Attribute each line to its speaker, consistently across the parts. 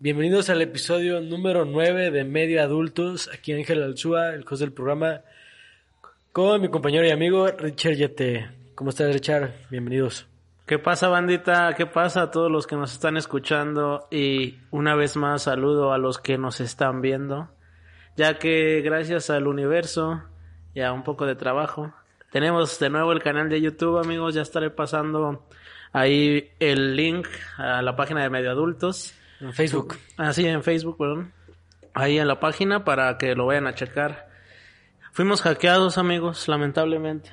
Speaker 1: Bienvenidos al episodio número 9 de Medio Adultos. Aquí Ángel Alzúa, el host del programa, con mi compañero y amigo Richard Yete. ¿Cómo estás, Richard? Bienvenidos.
Speaker 2: ¿Qué pasa, bandita? ¿Qué pasa a todos los que nos están escuchando? Y una vez más saludo a los que nos están viendo, ya que gracias al universo y a un poco de trabajo, tenemos de nuevo el canal de YouTube, amigos. Ya estaré pasando ahí el link a la página de Medio Adultos.
Speaker 1: En Facebook.
Speaker 2: Ah, sí, en Facebook, perdón. Ahí en la página para que lo vayan a checar. Fuimos hackeados, amigos, lamentablemente.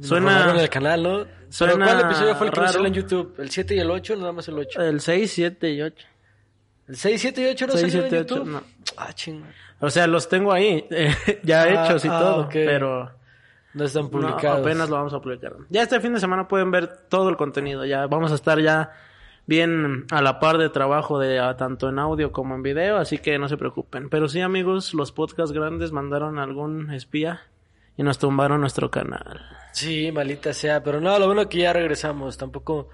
Speaker 1: Suena el canal, ¿no?
Speaker 2: suena
Speaker 1: ¿Pero ¿Cuál episodio fue el que no salió en YouTube? ¿El 7 y el 8 nada más el 8?
Speaker 2: el 6, 7 y 8.
Speaker 1: ¿El 6, 7 y 8 no
Speaker 2: 6,
Speaker 1: salió
Speaker 2: 7,
Speaker 1: en
Speaker 2: 8,
Speaker 1: YouTube?
Speaker 2: no.
Speaker 1: Ah, chinga.
Speaker 2: O sea, los tengo ahí, eh, ya
Speaker 1: Ah,
Speaker 2: hechos y
Speaker 1: ah,
Speaker 2: todo,
Speaker 1: ok.
Speaker 2: pero
Speaker 1: No están
Speaker 2: no,
Speaker 1: publicados.
Speaker 2: apenas lo vamos a publicar. Ya este fin de semana pueden ver todo el contenido, ya vamos a estar ya bien a la par de trabajo de tanto en audio como en video, así que no se preocupen. Pero sí, amigos, los podcasts grandes mandaron algún espía y nos tumbaron nuestro canal.
Speaker 1: Sí, malita sea, pero no, lo bueno que ya regresamos, tampoco...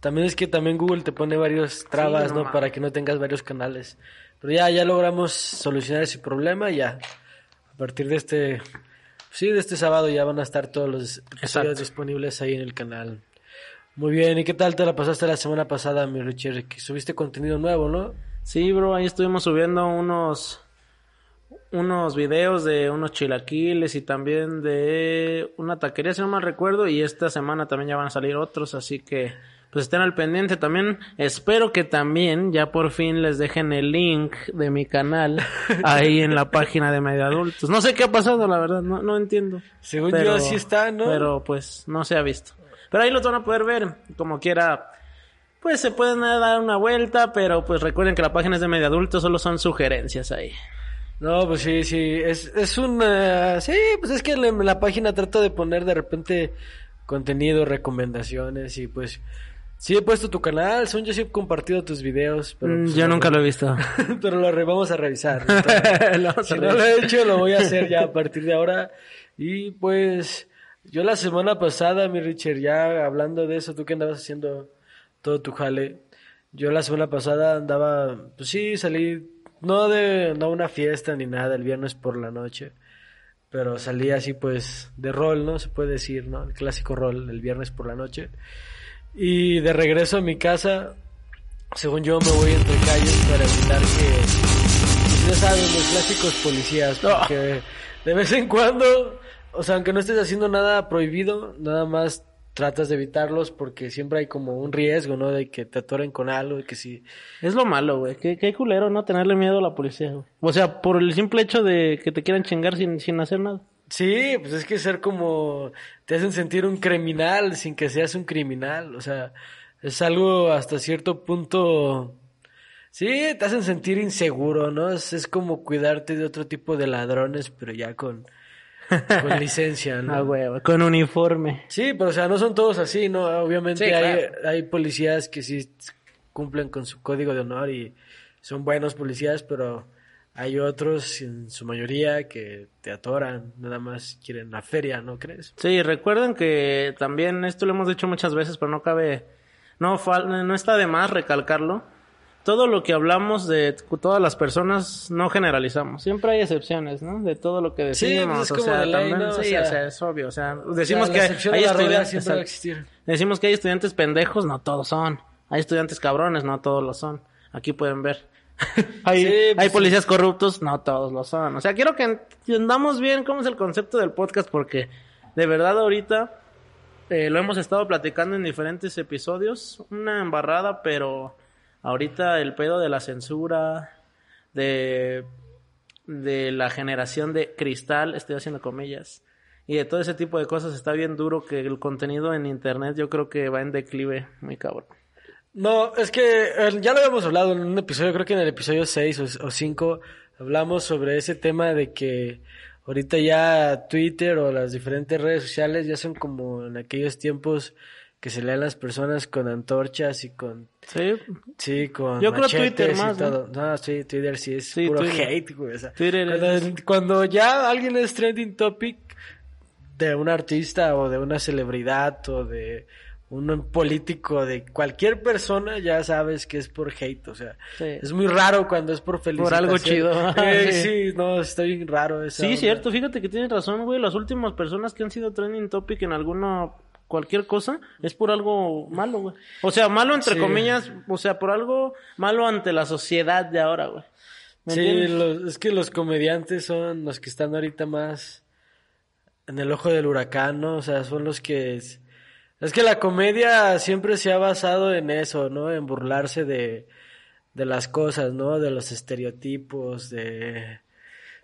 Speaker 1: También es que también Google te pone varios trabas,
Speaker 2: Sí, no.
Speaker 1: Para que no tengas varios canales. Pero ya, ya logramos solucionar ese problema ya. A partir de este... Sí, de este sábado ya van a estar todos los episodios disponibles ahí en el canal. Muy bien, ¿y qué tal te la pasaste la semana pasada, mi Richard? Que subiste contenido nuevo, ¿no?
Speaker 2: Sí, bro, ahí estuvimos subiendo unos unos videos de unos chilaquiles y también de una taquería, si no mal recuerdo, y esta semana también ya van a salir otros, así que pues estén al pendiente también. Espero que también ya por fin les dejen el link de mi canal ahí en la página de Medio Adultos. No sé qué ha pasado, la verdad, no, no entiendo.
Speaker 1: Según yo, así está, ¿no?
Speaker 2: Pero pues no se ha visto. Pero ahí los van a poder ver, como quiera. Pues se pueden dar una vuelta, pero pues recuerden que la página es de medio adulto, solo son sugerencias ahí.
Speaker 1: No, pues sí, sí, es, es una... Sí, pues es que la, la página trato de poner de repente contenido, recomendaciones y pues... Sí he puesto tu canal, son yo sí he compartido tus videos, pero...
Speaker 2: Mm,
Speaker 1: pues,
Speaker 2: Yo
Speaker 1: no-
Speaker 2: nunca lo he visto.
Speaker 1: pero lo re- vamos a revisar.
Speaker 2: Lo vamos a
Speaker 1: si no lo he hecho, lo voy a hacer ya a partir de ahora. Y pues, yo la semana pasada, mi Richard, ya hablando de eso, tú que andabas haciendo todo tu jale, yo la semana pasada andaba, pues sí, salí, no de, no una fiesta ni nada, el viernes por la noche, pero salí así pues de rol, ¿no? Se puede decir, ¿no? El clásico rol, el viernes por la noche. Y de regreso a mi casa, según yo me voy entre calles para evitar que, ya saben, los clásicos policías, porque de vez en cuando, o sea, aunque no estés haciendo nada prohibido, nada más tratas de evitarlos porque siempre hay como un riesgo, ¿no? De que te atoren con algo, de que si...
Speaker 2: Es lo malo, güey. Qué, qué culero no tenerle miedo a la policía, güey. O sea, por el simple hecho de que te quieran chingar sin, sin hacer nada.
Speaker 1: Sí, pues es que ser como... Te hacen sentir un criminal sin que seas un criminal, o sea, es algo hasta cierto punto... Sí, te hacen sentir inseguro, ¿no? Es, es como cuidarte de otro tipo de ladrones, pero ya con, con licencia, ¿no?
Speaker 2: Ah, con uniforme.
Speaker 1: Sí, pero o sea, no son todos así, ¿no? Obviamente
Speaker 2: Sí,
Speaker 1: hay,
Speaker 2: claro.
Speaker 1: hay policías que sí cumplen con su código de honor y son buenos policías, pero hay otros, en su mayoría, que te atoran, nada más quieren la feria, ¿no crees?
Speaker 2: Sí, recuerden que también esto lo hemos dicho muchas veces, pero no cabe, no, fal- no está de más recalcarlo. Todo lo que hablamos de todas las personas no generalizamos. Siempre hay excepciones, ¿no? De todo lo que
Speaker 1: Sí,
Speaker 2: decimos.
Speaker 1: pues es
Speaker 2: o sea,
Speaker 1: de ley,
Speaker 2: también-
Speaker 1: ¿no? O
Speaker 2: sí,
Speaker 1: sea,
Speaker 2: o sea, es obvio. O sea,
Speaker 1: O
Speaker 2: decimos
Speaker 1: sea,
Speaker 2: que hay estudiantes,
Speaker 1: siempre va a
Speaker 2: exacto.
Speaker 1: existir.
Speaker 2: decimos que hay estudiantes pendejos, no todos son. Hay estudiantes cabrones, no todos lo son. Aquí pueden ver. hay,
Speaker 1: Sí,
Speaker 2: hay
Speaker 1: pues,
Speaker 2: policías corruptos, no todos lo son. O sea, quiero que entendamos bien cómo es el concepto del podcast porque de verdad ahorita eh, lo hemos estado platicando en diferentes episodios, una embarrada, pero ahorita el pedo de la censura, de, de la generación de cristal, estoy haciendo comillas, y de todo ese tipo de cosas está bien duro que el contenido en internet yo creo que va en declive, muy cabrón.
Speaker 1: No, es que eh, ya lo habíamos hablado en un episodio, creo que en el episodio 6 o 5 hablamos sobre ese tema de que ahorita ya Twitter o las diferentes redes sociales ya son como en aquellos tiempos que se leen las personas con antorchas y con
Speaker 2: Sí,
Speaker 1: sí, con
Speaker 2: Yo creo Twitter más, ¿no?
Speaker 1: todo. ¿no? sí, Twitter sí es
Speaker 2: Sí,
Speaker 1: puro
Speaker 2: Twitter.
Speaker 1: hate, güey. o sea,
Speaker 2: Twitter
Speaker 1: cuando,
Speaker 2: es-
Speaker 1: cuando ya alguien es trending topic de un artista o de una celebridad o de un político, de cualquier persona, ya sabes que es por hate, o sea,
Speaker 2: Sí.
Speaker 1: es muy raro cuando es por felicitación.
Speaker 2: algo chido.
Speaker 1: Eh,
Speaker 2: Sí.
Speaker 1: sí, no, está bien raro esa
Speaker 2: Sí,
Speaker 1: onda.
Speaker 2: cierto, fíjate que tienes razón, güey. Las últimas personas que han sido trending topic en alguna cualquier cosa es por algo malo, güey. O sea, malo entre
Speaker 1: Sí.
Speaker 2: comillas, o sea, por algo malo ante la sociedad de ahora, güey. ¿Me
Speaker 1: Sí, los- es que los comediantes son los que están ahorita más en el ojo del huracán, ¿no? O sea, son los que... Es, es que la comedia siempre se ha basado en eso, ¿no? En burlarse de, de las cosas, ¿no? De los estereotipos, de...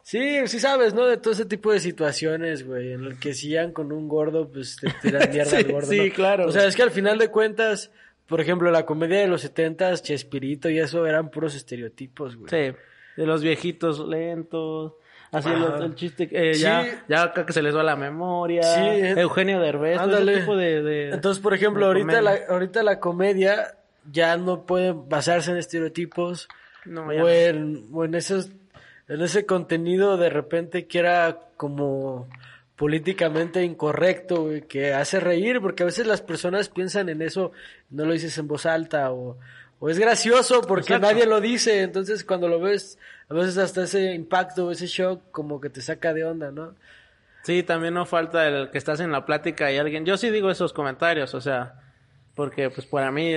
Speaker 1: Sí, sí sabes, ¿no? De todo ese tipo de situaciones, güey, en el que si llegan con un gordo, pues te tiran mierda
Speaker 2: Sí,
Speaker 1: al gordo.
Speaker 2: sí,
Speaker 1: ¿no?
Speaker 2: claro,
Speaker 1: O sea, es que al final de cuentas, por ejemplo, la comedia de los setentas, Chespirito y eso eran puros estereotipos, güey.
Speaker 2: Sí, de los viejitos lentos, así el, chiste, eh,
Speaker 1: Sí.
Speaker 2: ya, ya acá que se les va la memoria,
Speaker 1: Sí, eh,
Speaker 2: Eugenio Derbez,
Speaker 1: Ándale.
Speaker 2: ese tipo de, de-
Speaker 1: Entonces, por ejemplo, ahorita la, ahorita la comedia ya no puede basarse en estereotipos
Speaker 2: No, ya
Speaker 1: o,
Speaker 2: no.
Speaker 1: en, o en esos en ese contenido de repente que era como políticamente incorrecto, güey, que hace reír, porque a veces las personas piensan en eso, no lo dices en voz alta, o, o es gracioso porque
Speaker 2: Exacto.
Speaker 1: nadie lo dice, entonces cuando lo ves, a veces hasta ese impacto, ese shock, como que te saca de onda, ¿no?
Speaker 2: Sí, también no falta el que estás en la plática y alguien. Yo sí digo esos comentarios, o sea, porque pues para mí,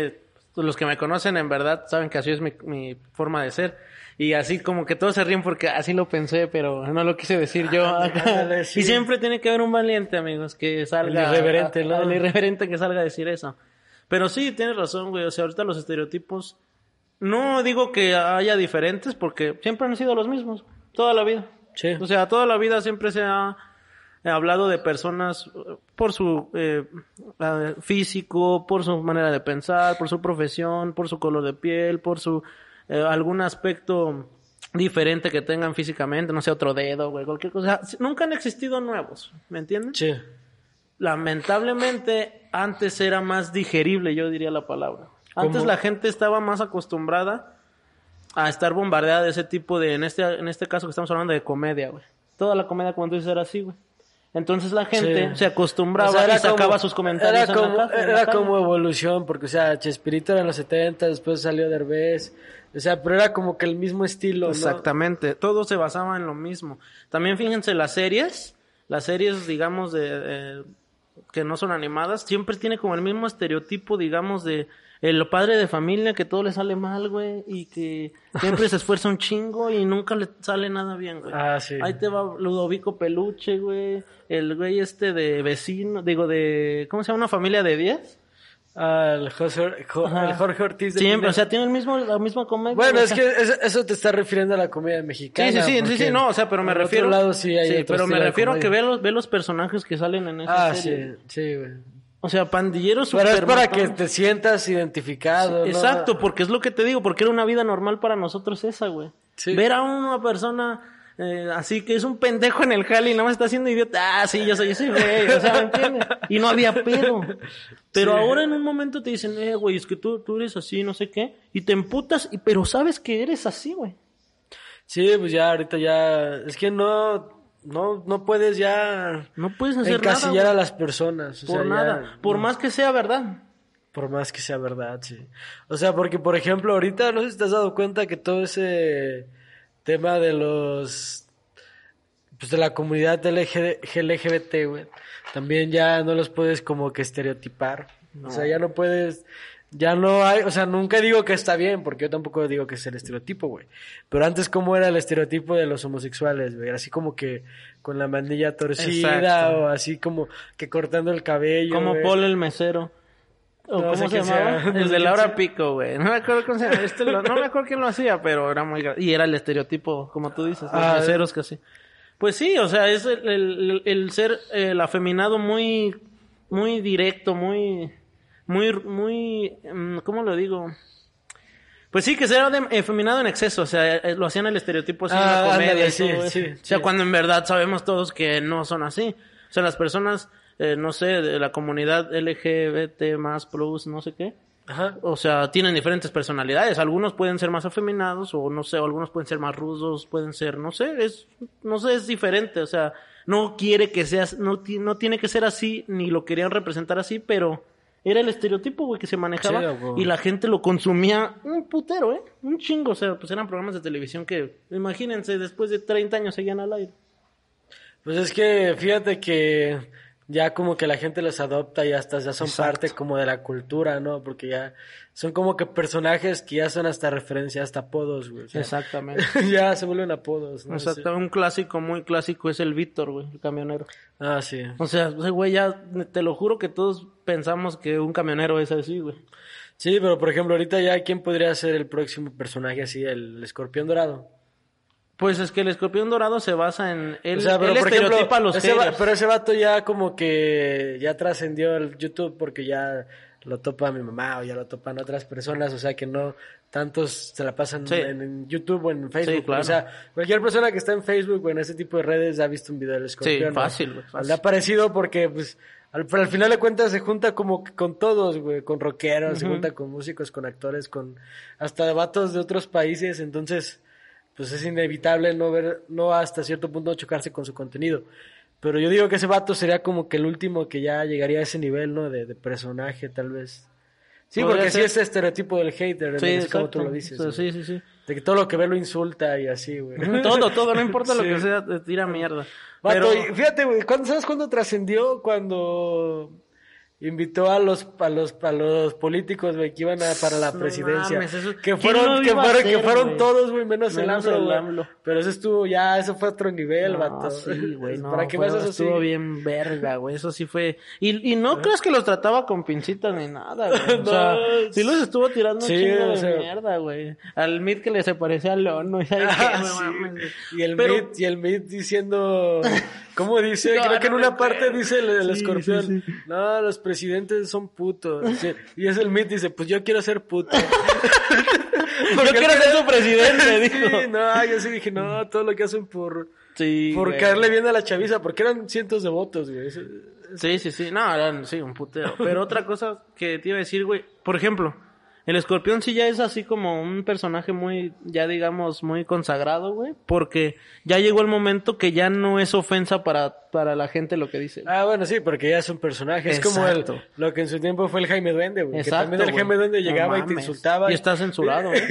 Speaker 2: pues, los que me conocen en verdad saben que así es mi, mi forma de ser. Y así como que todos se ríen porque así lo pensé, pero no lo quise decir yo.
Speaker 1: Sí.
Speaker 2: Y siempre tiene que haber un valiente, amigos, que salga.
Speaker 1: El irreverente, ¿no?
Speaker 2: El irreverente que salga a decir eso. Pero sí, tienes razón, güey. O sea, ahorita los estereotipos. No digo que haya diferentes porque siempre han sido los mismos. Toda la vida.
Speaker 1: Sí.
Speaker 2: O sea, toda la vida siempre se ha hablado de personas por su eh, físico, por su manera de pensar, por su profesión, por su color de piel, por su eh, algún aspecto diferente que tengan físicamente, no sé, otro dedo, güey, cualquier cosa. Nunca han existido nuevos, ¿me entiendes?
Speaker 1: Sí.
Speaker 2: Lamentablemente, antes era más digerible, yo diría la palabra. Antes
Speaker 1: ¿Cómo?
Speaker 2: la gente estaba más acostumbrada a estar bombardeada de ese tipo de, en este, en este caso que estamos hablando de comedia, güey. Toda la comedia, como tú dices, era así, güey. Entonces la gente
Speaker 1: Sí.
Speaker 2: se acostumbraba
Speaker 1: O sea,
Speaker 2: y sacaba
Speaker 1: como-
Speaker 2: sus comentarios
Speaker 1: Era
Speaker 2: en la
Speaker 1: como,
Speaker 2: en la
Speaker 1: evolución, porque, o sea, Chespirito era en los 70, después salió Derbez. O sea, pero era como que el mismo estilo, ¿no?
Speaker 2: Exactamente, todo se basaba en lo mismo. También fíjense las series, las series, digamos, de eh, que no son animadas, siempre tiene como el mismo estereotipo, digamos, de el padre de familia que todo le sale mal, güey, y que siempre se esfuerza un chingo y nunca le sale nada bien, güey.
Speaker 1: Ah, sí.
Speaker 2: Ahí te va Ludovico Peluche, güey, el güey este de vecino, digo, de, ¿cómo se llama? Una familia de 10.
Speaker 1: Al José, Jo-
Speaker 2: Ajá.
Speaker 1: el Jorge Ortiz de
Speaker 2: Siempre, o sea, tiene el mismo, la misma comedia.
Speaker 1: Bueno, es que eso, eso te está refiriendo a la comedia mexicana.
Speaker 2: Sí, sí, sí, sí, sí, no, o sea, pero me refiero.
Speaker 1: otro lado sí hay otro
Speaker 2: pero me refiero a que ve los, ve los personajes que salen en esa
Speaker 1: Ah,
Speaker 2: serie.
Speaker 1: sí, sí, güey.
Speaker 2: O sea, pandilleros
Speaker 1: Pero es para que te sientas identificado, ¿no?
Speaker 2: Exacto, porque es lo que te digo, porque era una vida normal para nosotros esa, güey.
Speaker 1: Sí.
Speaker 2: Ver a una persona eh, así que es un pendejo en el jale y nada más está haciendo idiota. Ah, sí, yo soy ese güey, o sea, ¿me entiendes? Y no había pedo. Pero
Speaker 1: Sí.
Speaker 2: ahora en un momento te dicen, eh, güey, es que tú, tú eres así, no sé qué, y te emputas, y, pero sabes que eres así, güey.
Speaker 1: Sí, pues ya ahorita ya... Es que no... No, no puedes ya...
Speaker 2: No puedes hacer
Speaker 1: encasillar
Speaker 2: nada.
Speaker 1: a las personas. o
Speaker 2: Por
Speaker 1: sea, ya-
Speaker 2: nada. Por más que sea verdad.
Speaker 1: Por más que sea verdad, sí. O sea, porque por ejemplo, ahorita no sé si te has dado cuenta que todo ese tema de los pues de la comunidad LG LGBT, güey, también ya no los puedes como que estereotipar. O sea, ya no puedes ya no hay, o sea, nunca digo que está bien, porque yo tampoco digo que es el estereotipo, güey. Pero antes, ¿cómo era el estereotipo de los homosexuales, güey? Así como que con la mandilla torcida
Speaker 2: Exacto.
Speaker 1: o así como que cortando el cabello.
Speaker 2: Como
Speaker 1: güey.
Speaker 2: Paul el mesero. ¿O
Speaker 1: No
Speaker 2: ¿Cómo se llamaba?
Speaker 1: sea.
Speaker 2: El de Laura. Pico, güey. No me acuerdo cómo se llama. Este lo- no me acuerdo quién lo hacía, pero era muy... gra- Y era el estereotipo, como tú dices, los
Speaker 1: Ah,
Speaker 2: meseros que así. Pues sí, o sea, es el, el- el ser el afeminado muy... Muy directo, muy... Muy... muy mm, ¿Cómo lo digo? Pues sí, que sea de, efeminado en exceso, o sea, eh, lo hacían el estereotipo así en
Speaker 1: Ah,
Speaker 2: la comedia
Speaker 1: ándale,
Speaker 2: y
Speaker 1: sí,
Speaker 2: todo eso.
Speaker 1: sí,
Speaker 2: O sea,
Speaker 1: sí.
Speaker 2: cuando en verdad sabemos todos que no son así. O sea, las personas, eh, no sé, de la comunidad LGBT más plus, no sé qué.
Speaker 1: Ajá.
Speaker 2: O sea, tienen diferentes personalidades. Algunos pueden ser más afeminados o no sé, o algunos pueden ser más rudos, pueden ser, no sé, es, no sé, es diferente. O sea, no quiere que seas, no, no tiene que ser así, ni lo querían representar así, pero era el estereotipo, güey, que se manejaba
Speaker 1: Sí,
Speaker 2: y la gente lo consumía un putero, ¿eh? Un chingo. O sea, pues eran programas de televisión que, imagínense, después de 30 años seguían al aire.
Speaker 1: Pues es que fíjate que ya como que la gente los adopta y hasta ya son
Speaker 2: Exacto.
Speaker 1: parte como de la cultura, ¿no? Porque ya son como que personajes que ya son hasta referencia, hasta apodos, güey. O sea,
Speaker 2: Exactamente.
Speaker 1: ya se vuelven apodos, ¿no?
Speaker 2: Exacto. Un clásico, muy clásico es el Víctor, güey, el camionero.
Speaker 1: Ah, sí.
Speaker 2: O sea, güey ya, te lo juro que todos pensamos que un camionero es así, güey.
Speaker 1: Sí, pero por ejemplo, ahorita ya, ¿quién podría ser el próximo personaje así? El, escorpión dorado.
Speaker 2: Pues es que el escorpión dorado se basa en él,
Speaker 1: o sea, pero
Speaker 2: él
Speaker 1: por ejemplo,
Speaker 2: a los
Speaker 1: ese va-
Speaker 2: haters.
Speaker 1: pero ese vato ya como que ya trascendió el YouTube porque ya lo topa mi mamá o ya lo topan otras personas, o sea que no tantos se la pasan
Speaker 2: Sí.
Speaker 1: en, en YouTube o en Facebook.
Speaker 2: Sí, claro.
Speaker 1: O sea, cualquier persona que está en Facebook o en ese tipo de redes ha visto un video del escorpión.
Speaker 2: Sí, fácil, fácil.
Speaker 1: Le ha parecido porque pues al, pero al final de cuentas se junta como con todos, güey, con rockeros, se junta con músicos, con actores, con hasta vatos de otros países, entonces pues es inevitable no ver, no hasta cierto punto chocarse con su contenido. Pero yo digo que ese vato sería como que el último que ya llegaría a ese nivel, ¿no? De, de personaje, tal vez. Sí,
Speaker 2: Podría
Speaker 1: porque sí es estereotipo del hater,
Speaker 2: Sí.
Speaker 1: Es como tú lo dices.
Speaker 2: O sea,
Speaker 1: güey.
Speaker 2: sí, sí, sí.
Speaker 1: De que todo lo que ve lo insulta y así, güey.
Speaker 2: Todo, todo, no importa lo que sea, te tira mierda.
Speaker 1: Vato,
Speaker 2: Pero,
Speaker 1: y fíjate, güey, ¿cuándo, ¿sabes cuándo trascendió? Cuando invitó a los a los a los políticos, güey, que iban a, para la
Speaker 2: No
Speaker 1: presidencia.
Speaker 2: mames, eso-
Speaker 1: que
Speaker 2: ¿quién
Speaker 1: fueron que
Speaker 2: a
Speaker 1: fueron que todos, güey, menos,
Speaker 2: Menos
Speaker 1: el AMLO.
Speaker 2: el.
Speaker 1: Pero eso estuvo ya, eso fue otro nivel,
Speaker 2: no,
Speaker 1: vato.
Speaker 2: sí, güey, no,
Speaker 1: ¿Para qué vas eso
Speaker 2: estuvo
Speaker 1: sí?
Speaker 2: bien verga, güey, eso sí fue... Y, y no creas que los trataba con pincitas ni nada, güey, o
Speaker 1: No.
Speaker 2: sea, sí los estuvo tirando
Speaker 1: Sí,
Speaker 2: un chingo
Speaker 1: o
Speaker 2: de mierda, güey. Al Mid que le se parecía al Lono, y ¿sabes qué?
Speaker 1: Ah. Y el
Speaker 2: Pero-
Speaker 1: Meat, y el Meat diciendo, ¿cómo dice? Creo que en una parte dice el, escorpión, no, los presidentes son putos. Y es el Meat, dice, pues yo quiero ser puto.
Speaker 2: Yo quiero ser su presidente, dijo.
Speaker 1: Sí, no, yo sí dije, no, todo lo que hacen por,
Speaker 2: Sí,
Speaker 1: por
Speaker 2: güey.
Speaker 1: caerle bien a la chaviza, porque eran cientos de votos, güey.
Speaker 2: Sí, sí, sí. No, eran, sí, un putero. Pero otra cosa que te iba a decir, güey. Por ejemplo, el escorpión sí ya es así como un personaje muy, ya digamos, muy consagrado, güey. Porque ya llegó el momento que ya no es ofensa para, para la gente lo que dice.
Speaker 1: Ah, bueno, sí, porque ya es un personaje. Es como el, lo que en su tiempo fue el Jaime Duende, güey. Que
Speaker 2: Exacto,
Speaker 1: también el
Speaker 2: güey.
Speaker 1: Jaime Duende
Speaker 2: No
Speaker 1: llegaba y te insultaba.
Speaker 2: Y está censurado, güey.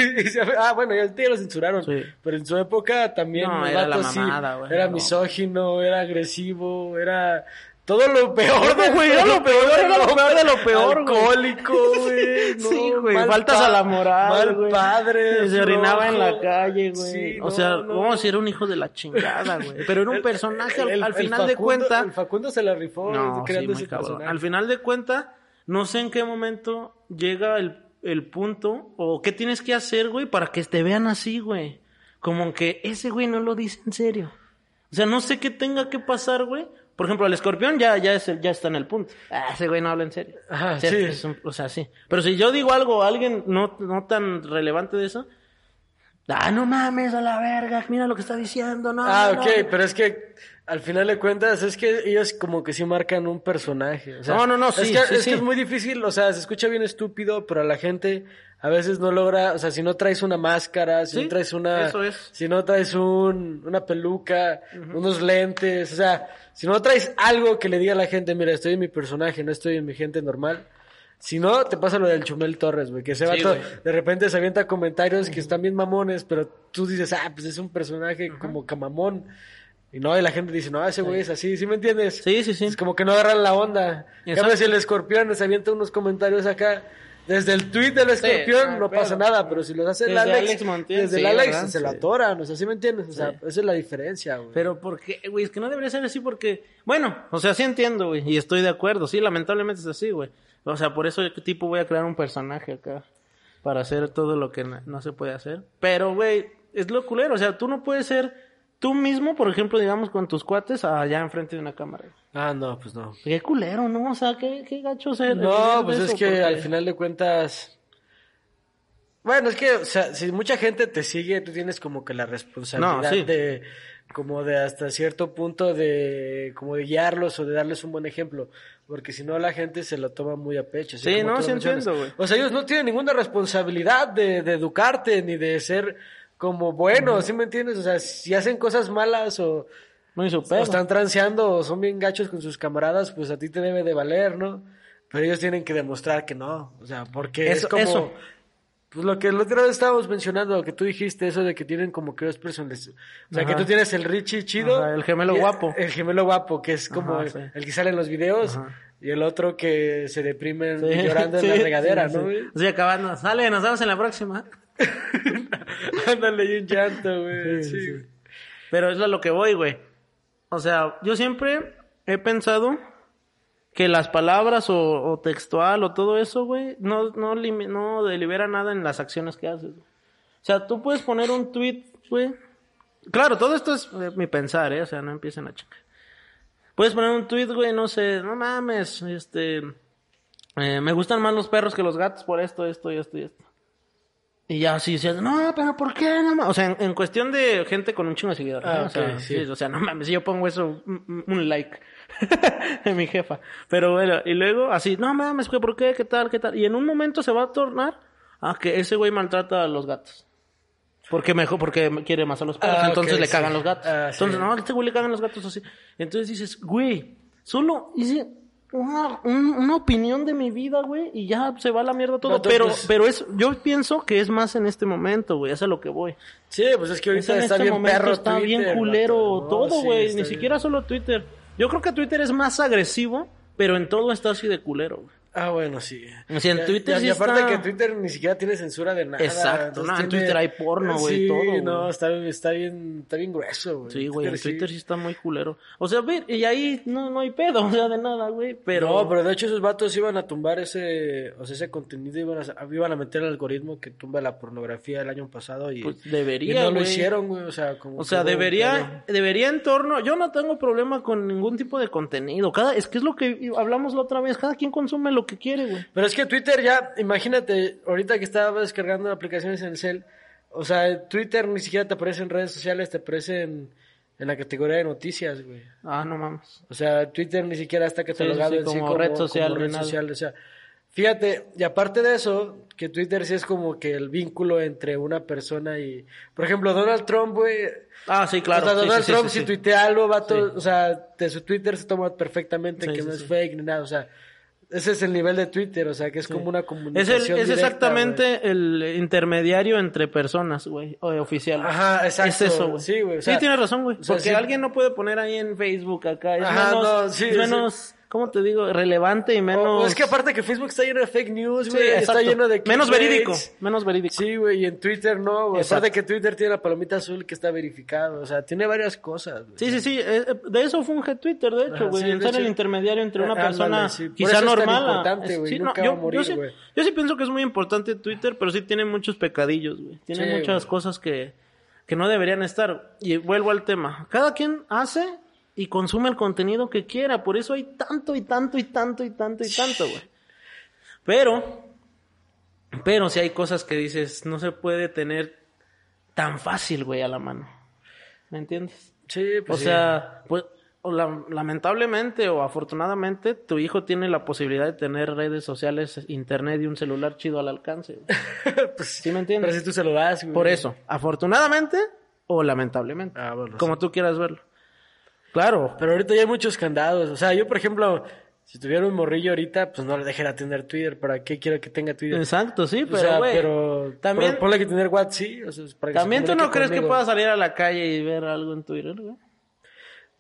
Speaker 1: Ah, bueno, ya, ya lo censuraron.
Speaker 2: Sí.
Speaker 1: Pero en su época también
Speaker 2: No, era la
Speaker 1: vato sí
Speaker 2: mamada, güey,
Speaker 1: era
Speaker 2: no.
Speaker 1: misógino, era agresivo, era todo lo peor de
Speaker 2: güey, era lo peor, era lo peor de lo peor, güey.
Speaker 1: Alcohólico, güey. no,
Speaker 2: sí, güey, faltas a la moral,
Speaker 1: Mal
Speaker 2: güey.
Speaker 1: padre.
Speaker 2: Se orinaba en la calle, güey.
Speaker 1: Sí,
Speaker 2: o
Speaker 1: no,
Speaker 2: sea,
Speaker 1: no.
Speaker 2: vamos a decir un hijo de la chingada, güey. Pero era un personaje, al,
Speaker 1: El-
Speaker 2: al
Speaker 1: el
Speaker 2: final de cuenta...
Speaker 1: El Facundo se la rifó
Speaker 2: No,
Speaker 1: creando
Speaker 2: sí,
Speaker 1: ese
Speaker 2: cabrón. Al final de cuenta, no sé en qué momento llega el, el punto o qué tienes que hacer, güey, para que te vean así, güey. Como que ese güey no lo dice en serio. O sea, no sé qué tenga que pasar, güey. Por ejemplo, el escorpión ya, ya, es el- ya está en el punto. Ah, ese güey no habla en serio.
Speaker 1: Ajá,
Speaker 2: O sea,
Speaker 1: sí.
Speaker 2: es un- o sea, sí. Pero si yo digo algo a alguien no, no tan relevante de eso, ah, no mames a la verga, mira lo que está diciendo, no.
Speaker 1: Ah,
Speaker 2: no,
Speaker 1: ok,
Speaker 2: no".
Speaker 1: pero es que al final de cuentas es que ellos como que sí marcan un personaje. o sea,
Speaker 2: No, no, no,
Speaker 1: es
Speaker 2: sí,
Speaker 1: que,
Speaker 2: sí,
Speaker 1: es
Speaker 2: sí.
Speaker 1: que es muy difícil, o sea, se escucha bien estúpido, pero a la gente a veces no logra, o sea, si no traes una máscara, si
Speaker 2: Sí,
Speaker 1: no traes una,
Speaker 2: eso es.
Speaker 1: si no traes un, una peluca, unos lentes, o sea, si no traes algo que le diga a la gente, mira, estoy en mi personaje, no estoy en mi gente normal. Si no, te pasa lo del Chumel Torres, güey, que ese
Speaker 2: Sí,
Speaker 1: vato
Speaker 2: güey.
Speaker 1: de repente se avienta comentarios que están bien mamones, pero tú dices, ah, pues es un personaje como camamón. Y no, y la gente dice, no, ese güey es así, ¿sí me entiendes?
Speaker 2: Sí, sí, sí.
Speaker 1: Es como que no agarran la onda. En cambio, si el escorpión se avienta unos comentarios acá, Desde el tweet del escorpión
Speaker 2: no
Speaker 1: no,
Speaker 2: hay
Speaker 1: pasa nada, pero si lo hace el Alex,
Speaker 2: Alex Montiel,
Speaker 1: desde
Speaker 2: sí,
Speaker 1: el Alex
Speaker 2: ¿verdad?
Speaker 1: se lo
Speaker 2: Sí.
Speaker 1: atoran, o sea, ¿sí me entiendes? O sea,
Speaker 2: Sí.
Speaker 1: esa es la diferencia, güey.
Speaker 2: Pero ¿por qué, güey? Es que no debería ser así porque... Bueno, o sea, sí entiendo, güey. Y estoy de acuerdo. Sí, lamentablemente es así, güey. O sea, por eso tipo voy a crear un personaje acá. Para hacer todo lo que no, no se puede hacer. Pero, güey, es lo culero. O sea, tú no puedes ser tú mismo, por ejemplo, digamos, con tus cuates allá enfrente de una cámara.
Speaker 1: Ah, no, pues no.
Speaker 2: Qué culero, ¿no? O sea, qué, qué gacho ser.
Speaker 1: No, pues es que
Speaker 2: porque-
Speaker 1: al final de cuentas... Bueno, es que, o sea, si mucha gente te sigue, tú tienes como que la responsabilidad
Speaker 2: No, sí.
Speaker 1: de, como de hasta cierto punto de, como de guiarlos o de darles un buen ejemplo, porque si no la gente se lo toma muy a pecho.
Speaker 2: Sí, no, sí
Speaker 1: mencionas.
Speaker 2: entiendo, güey.
Speaker 1: O sea, ellos no tienen ninguna responsabilidad de, de educarte ni de ser como buenos, ¿sí me entiendes? O sea, si hacen cosas malas o,
Speaker 2: hizo
Speaker 1: o están transeando o son bien gachos con sus camaradas, pues a ti te debe de valer, ¿no? Pero ellos tienen que demostrar que no, o sea, porque
Speaker 2: Eso-
Speaker 1: es como...
Speaker 2: eso.
Speaker 1: Pues lo que la otra vez estábamos mencionando, lo que tú dijiste, eso de que tienen como que dos personas. O sea,
Speaker 2: Ajá.
Speaker 1: que tú tienes el Richie chido.
Speaker 2: Ajá, el gemelo guapo.
Speaker 1: El gemelo guapo, que es como
Speaker 2: Ajá,
Speaker 1: el,
Speaker 2: sí.
Speaker 1: el que sale en los videos. Y el otro que se deprime
Speaker 2: Sí,
Speaker 1: llorando
Speaker 2: sí,
Speaker 1: en la regadera, ¿no?
Speaker 2: Sí, acabando. Sale, nos vemos en la próxima.
Speaker 1: Ándale, y un llanto, güey.
Speaker 2: Sí,
Speaker 1: Sí.
Speaker 2: Pero es a lo que voy, güey. O sea, yo siempre he pensado que las palabras o, o textual o todo eso, güey, no, no, no delibera nada en las acciones que haces. O sea, tú puedes poner un tweet, güey. Claro, todo esto es eh, mi pensar, ¿eh? O sea, no empiecen a chingar. Puedes poner un tweet, güey, no sé, no mames, este... eh, me gustan más los perros que los gatos por esto, esto y esto y esto. Y ya así decías, no, pero ¿por qué? No ma-?" O sea, en, en cuestión de gente con un chingo de seguidores.
Speaker 1: Ah,
Speaker 2: ¿no? o, sea, sí,
Speaker 1: sí.
Speaker 2: o sea, no mames, si yo pongo eso, un, like de mi jefa. Pero bueno, y luego así, no mames, ¿por qué? ¿Qué tal? ¿Qué tal? Y en un momento se va a tornar a que ese güey maltrata a los gatos. Porque mejor, porque quiere más a los perros,
Speaker 1: Ah,
Speaker 2: entonces
Speaker 1: ok,
Speaker 2: le
Speaker 1: sí.
Speaker 2: cagan los gatos.
Speaker 1: Ah, sí.
Speaker 2: entonces, no, a este güey le cagan los gatos así. Entonces dices, güey, solo hice una, un- una opinión de mi vida, güey, y ya se va a la mierda todo.
Speaker 1: No,
Speaker 2: pero, pero es, yo pienso que es más en este momento, güey, es a lo que voy.
Speaker 1: Sí, pues es que ahorita
Speaker 2: en
Speaker 1: está
Speaker 2: este
Speaker 1: bien
Speaker 2: momento
Speaker 1: perro
Speaker 2: está bien culero todo, güey, ni
Speaker 1: bien.
Speaker 2: siquiera solo Twitter. Yo creo que Twitter es más agresivo, pero en todo está así de culero, güey.
Speaker 1: Ah, bueno, sí.
Speaker 2: O sea, en Twitter
Speaker 1: ya-
Speaker 2: sí
Speaker 1: y aparte
Speaker 2: está-
Speaker 1: que Twitter ni siquiera tiene censura de nada.
Speaker 2: Exacto, no, en Twitter hay porno, güey,
Speaker 1: Sí,
Speaker 2: todo, güey.
Speaker 1: no, está, está bien, está bien grueso, güey.
Speaker 2: Sí, güey, en Twitter sí está muy culero. O sea, ver, y ahí no, no hay pedo, o sea, de nada, güey, pero...
Speaker 1: No, pero de hecho esos vatos iban a tumbar ese, o sea, ese contenido, iban a, iban a meter el algoritmo que tumba la pornografía el año pasado y,
Speaker 2: Pues debería,
Speaker 1: y no lo
Speaker 2: güey.
Speaker 1: hicieron, güey, o sea, como
Speaker 2: O sea, debería, debería en torno, yo no tengo problema con ningún tipo de contenido. Cada, es que es lo que hablamos la otra vez, cada quien consume lo que quiere, güey.
Speaker 1: Pero es que Twitter ya, imagínate, ahorita que estaba descargando aplicaciones en el cel, o sea, Twitter ni siquiera te aparece en redes sociales, te aparece en, en la categoría de noticias, güey.
Speaker 2: Ah, no mames.
Speaker 1: O sea, Twitter ni siquiera está catalogado
Speaker 2: sí,
Speaker 1: en sí
Speaker 2: como
Speaker 1: como
Speaker 2: red social
Speaker 1: como
Speaker 2: ni
Speaker 1: red
Speaker 2: nada.
Speaker 1: social, o sea, fíjate, y aparte de eso, que Twitter sí es como que el vínculo entre una persona y, por ejemplo, Donald Trump, güey,
Speaker 2: Ah, sí, claro.
Speaker 1: o sea,
Speaker 2: sí,
Speaker 1: Donald
Speaker 2: sí, sí,
Speaker 1: Trump
Speaker 2: sí,
Speaker 1: si
Speaker 2: sí.
Speaker 1: tuitea algo, vato,
Speaker 2: Sí.
Speaker 1: o sea, de su Twitter se toma perfectamente
Speaker 2: Sí,
Speaker 1: que
Speaker 2: sí,
Speaker 1: no es
Speaker 2: sí.
Speaker 1: fake ni nada, o sea, ese es el nivel de Twitter, o sea, que es como una
Speaker 2: Es,
Speaker 1: comunicación
Speaker 2: el, es
Speaker 1: directa,
Speaker 2: exactamente el intermediario entre personas, güey, o oficiales.
Speaker 1: Ajá, exacto.
Speaker 2: Es eso, güey.
Speaker 1: Sí, güey, o sea,
Speaker 2: sí, tienes razón, güey.
Speaker 1: o sea,
Speaker 2: Porque
Speaker 1: sí.
Speaker 2: alguien no puede poner ahí en Facebook acá. Es
Speaker 1: Ajá,
Speaker 2: menos,
Speaker 1: no, sí,
Speaker 2: es menos ¿cómo te digo? Relevante y menos...
Speaker 1: O- o es que aparte que Facebook está lleno de fake news,
Speaker 2: Sí,
Speaker 1: güey, está lleno de
Speaker 2: Menos verídico, menos verídico.
Speaker 1: Sí, güey, y en Twitter no, güey. Aparte que Twitter tiene la palomita azul que está verificado, o sea, tiene varias cosas, güey.
Speaker 2: Sí, sí, sí, eh, eh, de eso funge Twitter, de hecho, güey,
Speaker 1: sí,
Speaker 2: en
Speaker 1: de
Speaker 2: ser
Speaker 1: hecho.
Speaker 2: el intermediario entre una
Speaker 1: Ah,
Speaker 2: persona
Speaker 1: sí.
Speaker 2: Quizá normal. yo, sí,
Speaker 1: güey.
Speaker 2: yo sí pienso que es muy importante Twitter, pero sí tiene muchos pecadillos, güey. Tiene muchas
Speaker 1: güey.
Speaker 2: cosas que, que no deberían estar. Y vuelvo al tema. Cada quien hace y consume el contenido que quiera, por eso hay tanto y tanto y tanto y tanto y tanto, güey. Pero, pero si hay cosas que dices, no se puede tener tan fácil, güey, a la mano. ¿Me entiendes?
Speaker 1: Sí, pues
Speaker 2: o
Speaker 1: sí.
Speaker 2: sea, pues o la- lamentablemente o afortunadamente tu hijo tiene la posibilidad de tener redes sociales, internet y un celular chido al alcance.
Speaker 1: pues,
Speaker 2: ¿Sí me entiendes?
Speaker 1: Pero si tú se lo das, güey.
Speaker 2: Por eso, afortunadamente o lamentablemente,
Speaker 1: Ah, bueno,
Speaker 2: como tú quieras verlo. Claro,
Speaker 1: Pero ahorita ya hay muchos candados. O sea, yo, por ejemplo, si tuviera un morrillo ahorita, pues no le dejara tener Twitter. ¿Para qué quiero que tenga Twitter?
Speaker 2: exacto, sí,
Speaker 1: O
Speaker 2: pero
Speaker 1: sea,
Speaker 2: güey,
Speaker 1: pero
Speaker 2: también-
Speaker 1: pero ponle que tener WhatsApp, sí. O sea, para que
Speaker 2: también tú no crees que puedas salir a la calle y ver algo en Twitter, güey.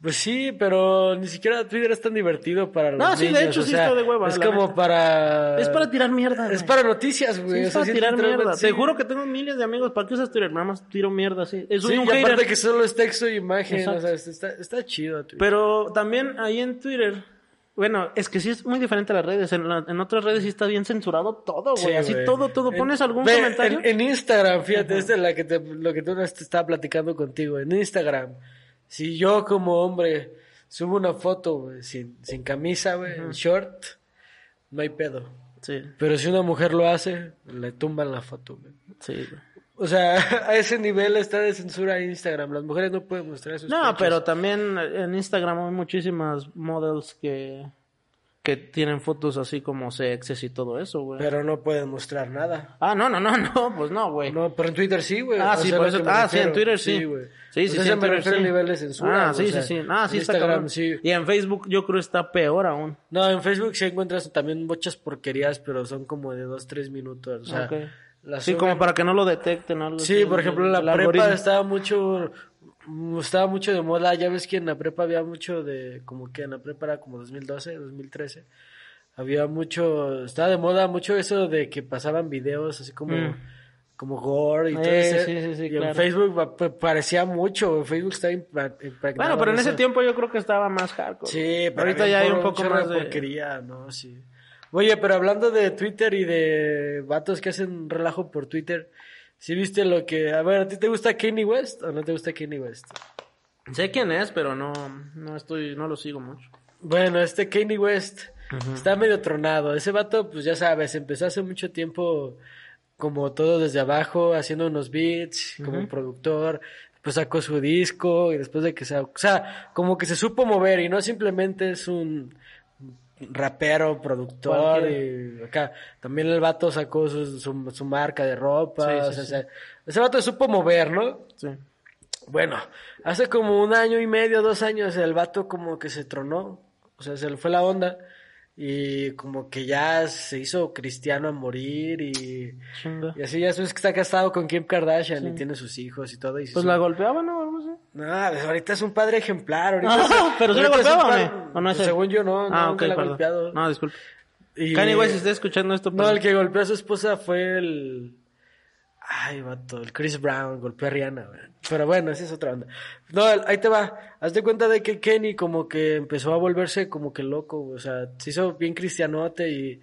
Speaker 1: Pues sí, pero ni siquiera Twitter es tan divertido para los
Speaker 2: No, sí, de hecho
Speaker 1: o
Speaker 2: sí
Speaker 1: sea,
Speaker 2: está de hueva,
Speaker 1: Es como
Speaker 2: neta.
Speaker 1: para...
Speaker 2: Es para tirar mierda.
Speaker 1: Es
Speaker 2: güey.
Speaker 1: para noticias, güey.
Speaker 2: Sí,
Speaker 1: o
Speaker 2: es
Speaker 1: sea,
Speaker 2: para
Speaker 1: sí,
Speaker 2: tirar mierda.
Speaker 1: sí.
Speaker 2: Juro que tengo miles de amigos. ¿Para qué usas Twitter? Nada más tiro mierda, sí. Es
Speaker 1: Sí,
Speaker 2: un
Speaker 1: y
Speaker 2: hater.
Speaker 1: aparte que solo es texto y imagen,
Speaker 2: Exacto.
Speaker 1: o sea, está, está chido. Twitter.
Speaker 2: Pero también ahí en Twitter, bueno, es que sí es muy diferente a las redes. En, la- en otras redes sí está bien censurado todo, güey.
Speaker 1: Sí,
Speaker 2: Así
Speaker 1: güey.
Speaker 2: todo, todo.
Speaker 1: En-
Speaker 2: ¿Pones algún
Speaker 1: ve,
Speaker 2: comentario?
Speaker 1: En, en Instagram, fíjate, esta es la que te, lo que tú estaba platicando contigo. En Instagram, si yo como hombre subo una foto, sin, sin camisa, güey, en short, no hay pedo.
Speaker 2: Sí,
Speaker 1: Pero si una mujer lo hace, le tumban la foto, güey.
Speaker 2: sí.
Speaker 1: O sea, a ese nivel está de censura Instagram. Las mujeres no pueden mostrar sus
Speaker 2: No,
Speaker 1: pechos.
Speaker 2: pero también en Instagram hay muchísimas models que, que tienen fotos así como sexes y todo eso, güey.
Speaker 1: Pero no pueden mostrar nada.
Speaker 2: Ah, no, no, no, no, pues no, güey.
Speaker 1: No, pero en Twitter sí, güey.
Speaker 2: Ah,
Speaker 1: O
Speaker 2: sí, por eso. Ah, sí, en. Twitter sí.
Speaker 1: güey.
Speaker 2: Sí, sí, sí,
Speaker 1: se
Speaker 2: en
Speaker 1: me
Speaker 2: Twitter
Speaker 1: refiero
Speaker 2: sí.
Speaker 1: a nivel de censura.
Speaker 2: Ah, sí,
Speaker 1: o sea,
Speaker 2: sí, sí. Ah, sí, está cabrón.
Speaker 1: sí.
Speaker 2: Y en Facebook yo creo está peor aún.
Speaker 1: No, en Facebook sí encuentras también muchas porquerías, pero son como de dos, tres minutos. O sea,
Speaker 2: Ok.
Speaker 1: las
Speaker 2: Sí, como para que no lo detecten. Algo
Speaker 1: Sí,
Speaker 2: así,
Speaker 1: por ejemplo, la prepa
Speaker 2: algoritmo.
Speaker 1: estaba mucho, estaba mucho de moda. Ya ves que en la prepa había mucho de, como que en la prepa era como 2012, 2013. Había mucho, estaba de moda mucho eso de que pasaban videos así como,
Speaker 2: Mm.
Speaker 1: como gore y todo
Speaker 2: Eh,
Speaker 1: ese-
Speaker 2: sí, sí, sí,
Speaker 1: y en
Speaker 2: claro.
Speaker 1: Facebook pa- pa- parecía mucho. Facebook estaba impregnado
Speaker 2: Bueno, pero en ese
Speaker 1: eso.
Speaker 2: tiempo yo creo que estaba más hardcore.
Speaker 1: Sí, pero
Speaker 2: ahorita ya hay
Speaker 1: un
Speaker 2: poco más
Speaker 1: de
Speaker 2: de...
Speaker 1: porquería, ¿no? Sí. Oye, pero hablando de Twitter y de vatos que hacen relajo por Twitter, ¿sí viste lo que... A ver, ¿a ti te gusta Kanye West o no te gusta Kanye West?
Speaker 2: Sé quién es, pero no, no estoy, no lo sigo mucho.
Speaker 1: Bueno, este Kanye West está medio tronado. Ese vato, pues ya sabes, empezó hace mucho tiempo como todo desde abajo, haciendo unos beats, como productor, pues sacó su disco y después de que se... O sea, como que se supo mover y no simplemente es un rapero, productor y acá. También el vato sacó su, su, su marca de ropa.
Speaker 2: Sí,
Speaker 1: o
Speaker 2: sí,
Speaker 1: sea,
Speaker 2: sí.
Speaker 1: ese vato se supo mover, ¿no?
Speaker 2: Sí.
Speaker 1: Bueno, hace como un año y medio, dos años, el vato como que se tronó, o sea, se le fue la onda y como que ya se hizo cristiano a morir y,
Speaker 2: Chinga.
Speaker 1: y así ya sabes que está casado con Kim Kardashian y tiene sus hijos y todo. Y
Speaker 2: Pues
Speaker 1: hizo-
Speaker 2: la golpeaban, ¿no?
Speaker 1: No, pues ahorita es un padre ejemplar. Ahorita
Speaker 2: Ah, pero sí
Speaker 1: un
Speaker 2: golpeaba
Speaker 1: padre-
Speaker 2: no? ¿O no es
Speaker 1: Pues? Según yo no, no,
Speaker 2: ah, ok,
Speaker 1: nunca la ha
Speaker 2: perdón.
Speaker 1: golpeado.
Speaker 2: No, disculpe.
Speaker 1: Y-
Speaker 2: Kanye West, si está escuchando esto, pues...
Speaker 1: No, el que golpeó a su esposa fue el. Ay, vato, el Chris Brown golpeó a Rihanna, güey. Pero bueno, esa es otra onda. No, ahí te va. Haz de cuenta de que Kenny como que empezó a volverse como que loco, güey. O sea, se hizo bien cristianote y,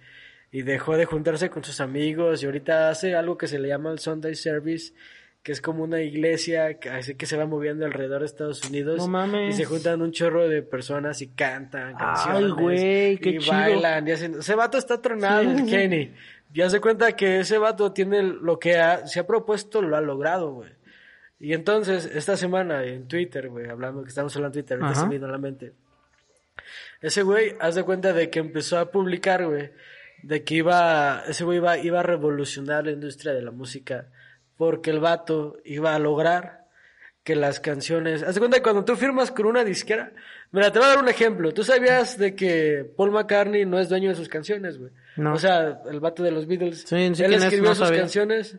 Speaker 1: y dejó de juntarse con sus amigos. Y ahorita hace algo que se le llama el Sunday Service, que es como una iglesia que, así que se va moviendo alrededor de Estados Unidos.
Speaker 2: No mames.
Speaker 1: Y se juntan un chorro de personas y cantan
Speaker 2: Ay,
Speaker 1: canciones.
Speaker 2: güey, qué
Speaker 1: y
Speaker 2: chido.
Speaker 1: bailan y hacen... Ese vato está tronado,
Speaker 2: Sí,
Speaker 1: el
Speaker 2: sí.
Speaker 1: Ya se cuenta que ese vato tiene lo que ha- se ha propuesto, lo ha logrado, güey. Y entonces, esta semana en Twitter, güey, hablando que estamos hablando en Twitter, ahorita se me vino a la mente. Ese güey, haz de cuenta de que empezó a publicar, güey, de que iba, ese güey iba, iba a revolucionar la industria de la música, porque el vato iba a lograr que las canciones, haz de cuenta que cuando tú firmas con una disquera, mira, te voy a dar un ejemplo, tú sabías de que Paul McCartney no es dueño de sus canciones, güey.
Speaker 2: No.
Speaker 1: O sea, el vato de los Beatles,
Speaker 2: Sí, sí,
Speaker 1: él
Speaker 2: es,
Speaker 1: escribió
Speaker 2: no
Speaker 1: sus
Speaker 2: sabía.
Speaker 1: canciones,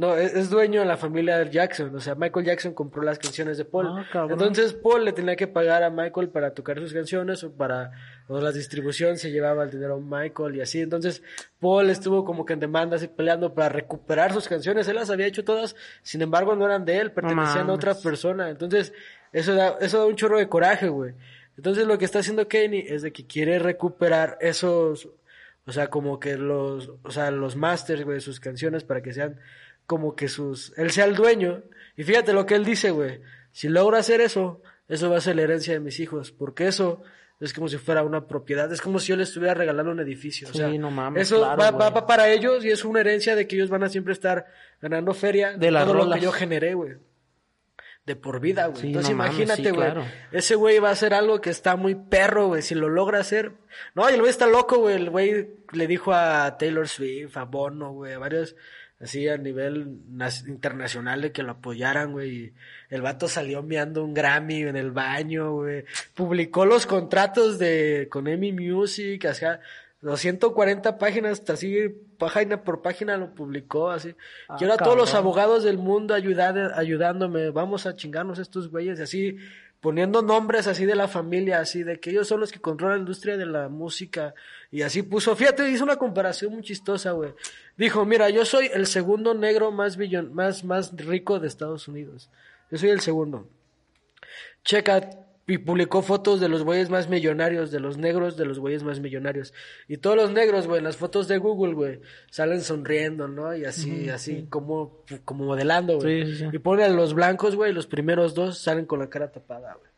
Speaker 1: no, es, es dueño de la familia de Jackson, o sea, Michael Jackson compró las canciones de Paul.
Speaker 2: Ah.
Speaker 1: Entonces Paul le tenía que pagar a Michael para tocar sus canciones o para o la distribución se llevaba el dinero a Michael y así. Entonces Paul estuvo como que en demandas y peleando para recuperar sus canciones. Él las había hecho todas, sin embargo no eran de él, pertenecían a otra persona. Entonces eso da, eso da un chorro de coraje, güey. Entonces lo que está haciendo Kenny es de que quiere recuperar esos, o sea, como que los, o sea, los masters, güey, de sus canciones para que sean como que sus, él sea el dueño. Y fíjate lo que él dice, güey. Si logra hacer eso, eso va a ser la herencia de mis hijos, porque eso es como si fuera una propiedad, es como si yo le estuviera regalando un edificio. o
Speaker 2: Sí,
Speaker 1: sea,
Speaker 2: no mames,
Speaker 1: eso
Speaker 2: claro,
Speaker 1: va,
Speaker 2: güey.
Speaker 1: va- va para ellos y es una herencia de que ellos van a siempre estar ganando feria
Speaker 2: De
Speaker 1: todo lo que yo generé, güey. De por vida, güey.
Speaker 2: Sí,
Speaker 1: Entonces
Speaker 2: no
Speaker 1: imagínate,
Speaker 2: sí,
Speaker 1: güey.
Speaker 2: claro.
Speaker 1: Ese güey va a hacer algo que está muy perro, güey. Si lo logra hacer. No, y el güey está loco, güey. El güey le dijo a Taylor Swift, a Bono, güey, a varios así a nivel internacional de que lo apoyaran, güey. El vato salió meando un Grammy en el baño, güey. Publicó los contratos de con Emmy Music, o sea, 240 páginas, así página por página lo publicó, así.
Speaker 2: Ah,
Speaker 1: y ahora todos los abogados del mundo ayudar, ayudándome, vamos a chingarnos estos güeyes, y así poniendo nombres así de la familia, así de que ellos son los que controlan la industria de la música. Y así puso, fíjate, hizo una comparación muy chistosa, güey. Dijo, mira, yo soy el segundo negro más, billon, más, más rico de Estados Unidos. Yo soy el segundo. Checa, y publicó fotos de los güeyes más millonarios, de los negros de los güeyes más millonarios. Y todos los negros, güey, en las fotos de Google, güey, salen sonriendo, ¿no? Y así, así, como, como modelando, güey.
Speaker 2: Sí, sí, sí.
Speaker 1: Y pone a los blancos, güey, los primeros dos salen con la cara tapada, güey.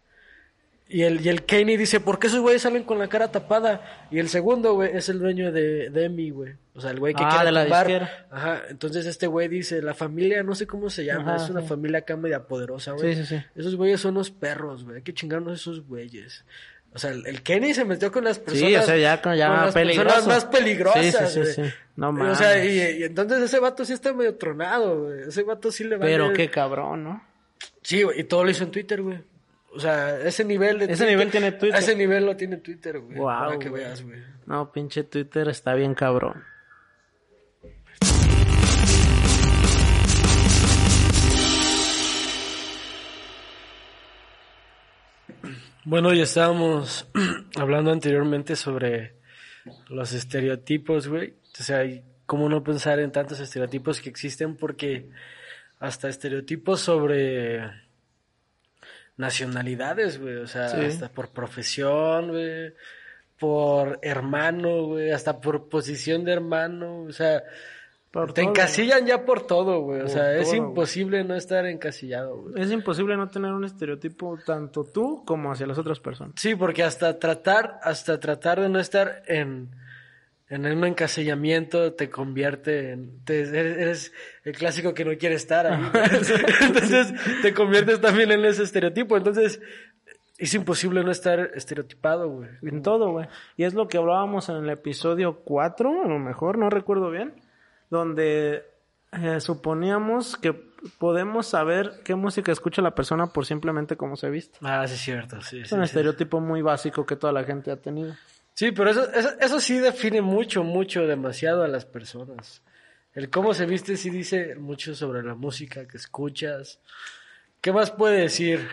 Speaker 1: Y el, y el Kenny dice, ¿por qué esos güeyes salen con la cara tapada? Y el segundo, güey, es el dueño de, de EMI, güey. O sea, el güey que
Speaker 2: Ah,
Speaker 1: quiere
Speaker 2: de la
Speaker 1: tumbar. Ajá, entonces este güey dice, la familia, no sé cómo se llama,
Speaker 2: Ajá,
Speaker 1: es una
Speaker 2: sí.
Speaker 1: familia acá media poderosa, güey.
Speaker 2: Sí, sí, sí.
Speaker 1: Esos güeyes son unos perros, güey. Hay que chingarnos esos güeyes. O sea, el, el Kenny se metió con las personas.
Speaker 2: Sí, o sea, ya, con- ya
Speaker 1: con las personas más peligrosas.
Speaker 2: Sí, sí, sí. No
Speaker 1: O
Speaker 2: mames.
Speaker 1: sea, y, y entonces ese vato sí está medio tronado, güey. Ese vato sí le va
Speaker 2: Pero qué cabrón, ¿no?
Speaker 1: Sí, güey, y todo lo hizo en Twitter, güey. O sea, ese nivel de
Speaker 2: Ese nivel tiene Twitter.
Speaker 1: Ese nivel lo tiene Twitter, güey. Para que
Speaker 2: güey.
Speaker 1: veas, güey.
Speaker 2: No, pinche Twitter está bien cabrón.
Speaker 1: Bueno, ya estábamos hablando anteriormente sobre los estereotipos, güey. O sea, cómo no pensar en tantos estereotipos que existen porque hasta estereotipos sobre nacionalidades, güey. O sea,
Speaker 2: Sí.
Speaker 1: hasta por profesión, güey. Por hermano, güey. Hasta por posición de hermano. O sea,
Speaker 2: Por
Speaker 1: te
Speaker 2: todo,
Speaker 1: encasillan ya por todo, güey. O
Speaker 2: Por
Speaker 1: sea, es
Speaker 2: güey.
Speaker 1: imposible no estar encasillado, güey.
Speaker 2: Es imposible no tener un estereotipo tanto tú como hacia las otras personas.
Speaker 1: Sí, porque hasta tratar, hasta tratar de no estar en, en un encasillamiento te convierte en, te- eres, el clásico que no quiere estar ahí. Entonces te conviertes también en ese estereotipo. Entonces es imposible no estar estereotipado, güey.
Speaker 2: En todo, güey. Y es lo que hablábamos en el episodio 4, a lo mejor, no recuerdo bien, donde eh, suponíamos que podemos saber qué música escucha la persona por simplemente cómo se viste.
Speaker 1: Ah, sí es cierto, sí.
Speaker 2: Es
Speaker 1: sí,
Speaker 2: un
Speaker 1: sí.
Speaker 2: estereotipo muy básico que toda la gente ha tenido.
Speaker 1: Sí, pero eso, eso, eso sí define mucho, mucho, demasiado a las personas. El cómo se viste sí dice mucho sobre la música que escuchas. ¿Qué más puede decir?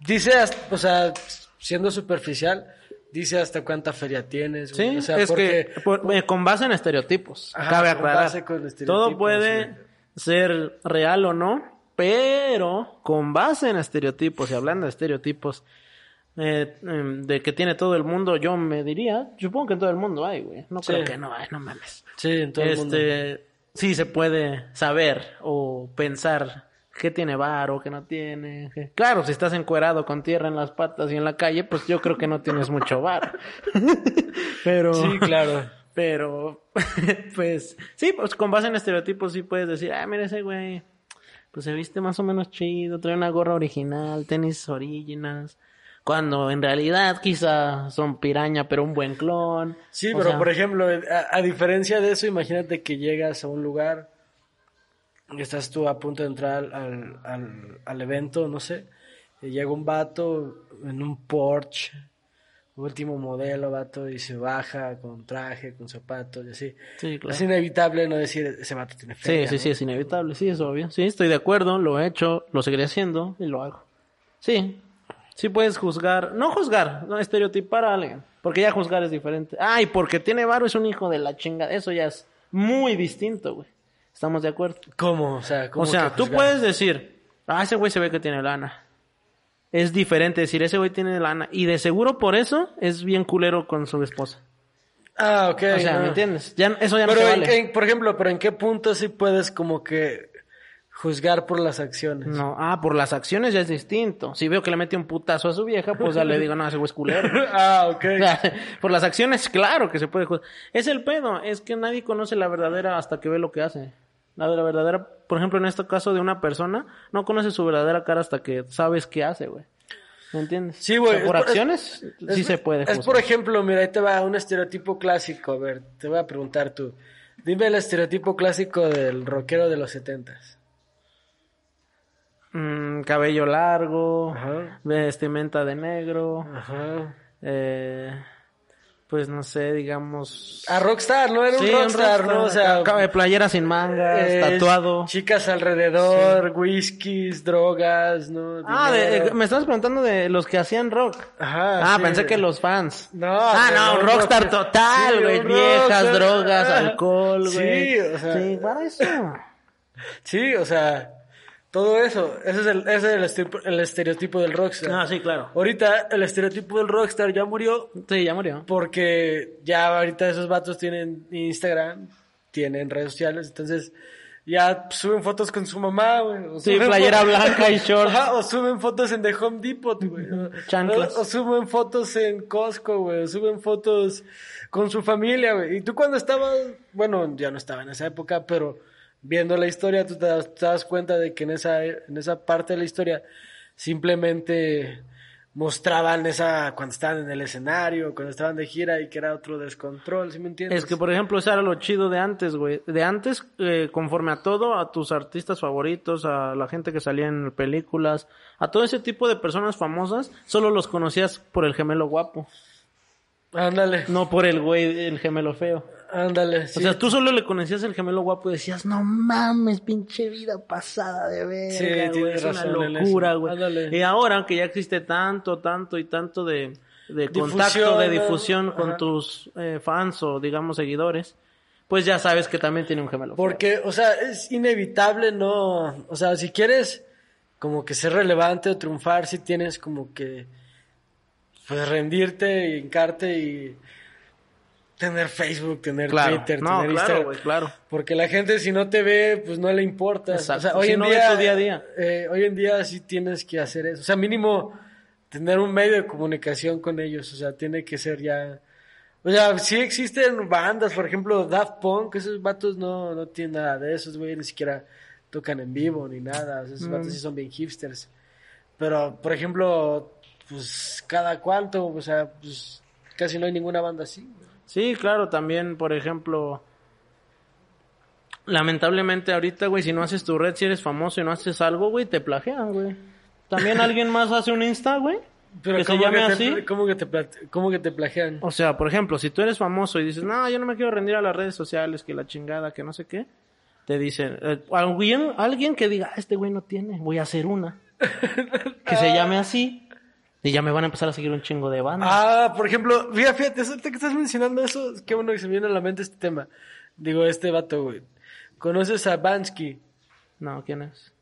Speaker 1: Dice, hasta- o sea, siendo superficial, dice hasta cuánta feria tienes. güey.
Speaker 2: Sí,
Speaker 1: o sea,
Speaker 2: es
Speaker 1: porque,
Speaker 2: que por- eh, con base en estereotipos.
Speaker 1: Ajá,
Speaker 2: cabe
Speaker 1: con
Speaker 2: aclarar.
Speaker 1: base con estereotipos,
Speaker 2: Todo puede
Speaker 1: güey.
Speaker 2: ser real o no, pero con base en estereotipos y hablando de estereotipos eh, em, de que tiene todo el mundo, yo me diría, supongo que en todo el mundo hay, güey. No
Speaker 1: Sí.
Speaker 2: creo que no hay, no mames.
Speaker 1: Sí, en todo el mundo.
Speaker 2: este, sí se puede saber o pensar qué tiene varo, qué no tiene. qué- Claro, si estás encuerado con tierra en las patas y en la calle, pues yo creo que no tienes mucho varo. Pero
Speaker 1: Sí, claro.
Speaker 2: pero pues sí, pues con base en estereotipos sí puedes decir, ah, mira ese güey, pues se viste más o menos chido, trae una gorra original, tenis originals. Cuando en realidad quizá son piraña, pero un buen clon.
Speaker 1: Sí,
Speaker 2: O
Speaker 1: pero
Speaker 2: sea,
Speaker 1: por ejemplo, a, a diferencia de eso, imagínate que llegas a un lugar, estás tú a punto de entrar al, al, al evento, no sé, y llega un vato en un Porsche, último modelo, vato, y se baja con traje, con zapatos y así.
Speaker 2: Sí, claro.
Speaker 1: Es inevitable no decir, ese vato tiene
Speaker 2: Sí,
Speaker 1: feria,
Speaker 2: sí,
Speaker 1: ¿no?
Speaker 2: sí, es inevitable, sí, es obvio. Sí, estoy de acuerdo, lo he hecho, lo seguiré haciendo y lo hago. Sí, sí puedes juzgar, no juzgar, no estereotipar a alguien, porque ya juzgar es diferente. Ay, porque tiene varo es un hijo de la chinga, eso ya es muy distinto, güey. ¿Estamos de acuerdo?
Speaker 1: ¿Cómo? O sea, ¿cómo
Speaker 2: O sea, tú puedes decir, ah, ese güey se ve que tiene lana. Es diferente decir, ese güey tiene lana. Y de seguro por eso es bien culero con su esposa.
Speaker 1: Ah, ok.
Speaker 2: O sea,
Speaker 1: no.
Speaker 2: ¿me entiendes? Ya, eso ya no te
Speaker 1: en-
Speaker 2: vale.
Speaker 1: en- por ejemplo, pero ¿en qué punto sí puedes como que juzgar por las acciones?
Speaker 2: No, ah, por las acciones ya es distinto. Si veo que le mete un putazo a su vieja, pues ya le digo, no, ese güey es culero.
Speaker 1: ah, ok.
Speaker 2: O sea, por las acciones, claro que se puede juzgar. Es el pedo, es que nadie conoce la verdadera hasta que ve lo que hace. La, la verdadera, por ejemplo, en este caso de una persona, no conoce su verdadera cara hasta que sabes qué hace, güey. ¿Me entiendes?
Speaker 1: Sí, güey.
Speaker 2: O sea, por
Speaker 1: es
Speaker 2: acciones,
Speaker 1: es-
Speaker 2: sí
Speaker 1: es-
Speaker 2: se puede
Speaker 1: Es
Speaker 2: juzgar.
Speaker 1: por ejemplo, mira, ahí te va un estereotipo clásico. A ver, te voy a preguntar tú. Dime el estereotipo clásico del rockero de los setentas.
Speaker 2: Mm, cabello largo,
Speaker 1: Ajá.
Speaker 2: vestimenta de negro,
Speaker 1: Ajá.
Speaker 2: eh, pues no sé, digamos...
Speaker 1: A Rockstar, ¿no? Era un
Speaker 2: Sí,
Speaker 1: rockstar, ¿no? O sea,
Speaker 2: de playera sin mangas,
Speaker 1: eh,
Speaker 2: tatuado.
Speaker 1: Chicas alrededor, whiskies, drogas, ¿no?
Speaker 2: Ah, de- de- me estás preguntando de los que hacían rock.
Speaker 1: Ajá.
Speaker 2: Ah,
Speaker 1: sí.
Speaker 2: pensé que los fans.
Speaker 1: No,
Speaker 2: Ah, no,
Speaker 1: un
Speaker 2: rockstar
Speaker 1: rock-
Speaker 2: total,
Speaker 1: Sí,
Speaker 2: güey.
Speaker 1: un
Speaker 2: Viejas,
Speaker 1: rockstar.
Speaker 2: drogas,
Speaker 1: Ah.
Speaker 2: alcohol, güey.
Speaker 1: Sí, o sea.
Speaker 2: Sí, para eso.
Speaker 1: Sí, o sea, todo eso. Ese es el, ese es el, estereotipo- el estereotipo del rockstar.
Speaker 2: Ah, sí, claro.
Speaker 1: Ahorita el estereotipo del rockstar ya murió
Speaker 2: Sí, ya murió.
Speaker 1: porque ya ahorita esos vatos tienen Instagram, tienen redes sociales, entonces ya suben fotos con su mamá, güey. o
Speaker 2: Sí, playera blanca y shorts.
Speaker 1: Ajá, o suben fotos en The Home Depot, güey.
Speaker 2: Chanclas.
Speaker 1: O, o suben fotos en Costco, güey. O suben fotos con su familia, güey. Y tú cuando estabas, bueno, ya no estaba en esa época, pero viendo la historia, tú te das, te das cuenta de que en esa, en esa parte de la historia simplemente mostraban esa cuando estaban en el escenario, cuando estaban de gira y que era otro descontrol, ¿sí me entiendes?
Speaker 2: Es que, por ejemplo, eso era lo chido de antes, güey. De antes, eh, conforme a todo, a tus artistas favoritos, a la gente que salía en películas, a todo ese tipo de personas famosas, solo los conocías por el gemelo guapo,
Speaker 1: Ándale,
Speaker 2: no por el güey, el gemelo feo.
Speaker 1: Ándale. sí.
Speaker 2: O sea, tú solo le conocías el gemelo guapo y decías, no mames, pinche vida pasada de verga,
Speaker 1: Sí,
Speaker 2: güey, es una locura, güey.
Speaker 1: Ándale.
Speaker 2: Y ahora que ya existe tanto, tanto y tanto de, de
Speaker 1: Difusión,
Speaker 2: contacto, de difusión con tus eh, fans o, digamos, seguidores, pues ya sabes que también tiene un gemelo.
Speaker 1: Porque, o sea, es inevitable, ¿no? O sea, si quieres como que ser relevante o triunfar, si tienes como que pues rendirte, hincarte y tener Facebook, tener
Speaker 2: Claro,
Speaker 1: Twitter,
Speaker 2: no,
Speaker 1: tener
Speaker 2: claro,
Speaker 1: Instagram.
Speaker 2: güey, claro.
Speaker 1: Porque la gente si no te ve, pues no le importa.
Speaker 2: Exacto,
Speaker 1: O sea,
Speaker 2: si
Speaker 1: hoy en
Speaker 2: no
Speaker 1: día,
Speaker 2: tu día a día.
Speaker 1: eh, hoy en día sí tienes que hacer eso. O sea, mínimo tener un medio de comunicación con ellos. O sea, tiene que ser ya... O sea, sí existen bandas, por ejemplo, Daft Punk, esos vatos no, no tienen nada de esos, güey, ni siquiera tocan en vivo ni nada. O sea, esos
Speaker 2: Mm.
Speaker 1: vatos sí son bien hipsters. Pero, por ejemplo, pues cada cuánto, o sea, pues casi no hay ninguna banda así. güey.
Speaker 2: Sí, claro, también, por ejemplo, lamentablemente ahorita, güey, si no haces tu red, si eres famoso y no haces algo, güey, te plagian, güey. También alguien más hace un Insta, güey,
Speaker 1: Pero
Speaker 2: que se
Speaker 1: ¿cómo
Speaker 2: llame
Speaker 1: te,
Speaker 2: así.
Speaker 1: ¿cómo que te, cómo que te plagian?
Speaker 2: O sea, por ejemplo, si tú eres famoso y dices, no, yo no me quiero rendir a las redes sociales, que la chingada, que no sé qué, te dicen, eh, alguien, alguien que diga, "Ah, este güey no tiene, voy a hacer una. que se llame así. Y ya me van a empezar a seguir un chingo de bandas.
Speaker 1: Ah, por ejemplo, fíjate, fíjate, que estás mencionando eso, qué bueno que se me viene a la mente este tema. Digo, este vato, güey. ¿Conoces a Bansky?
Speaker 2: No, ¿quién es?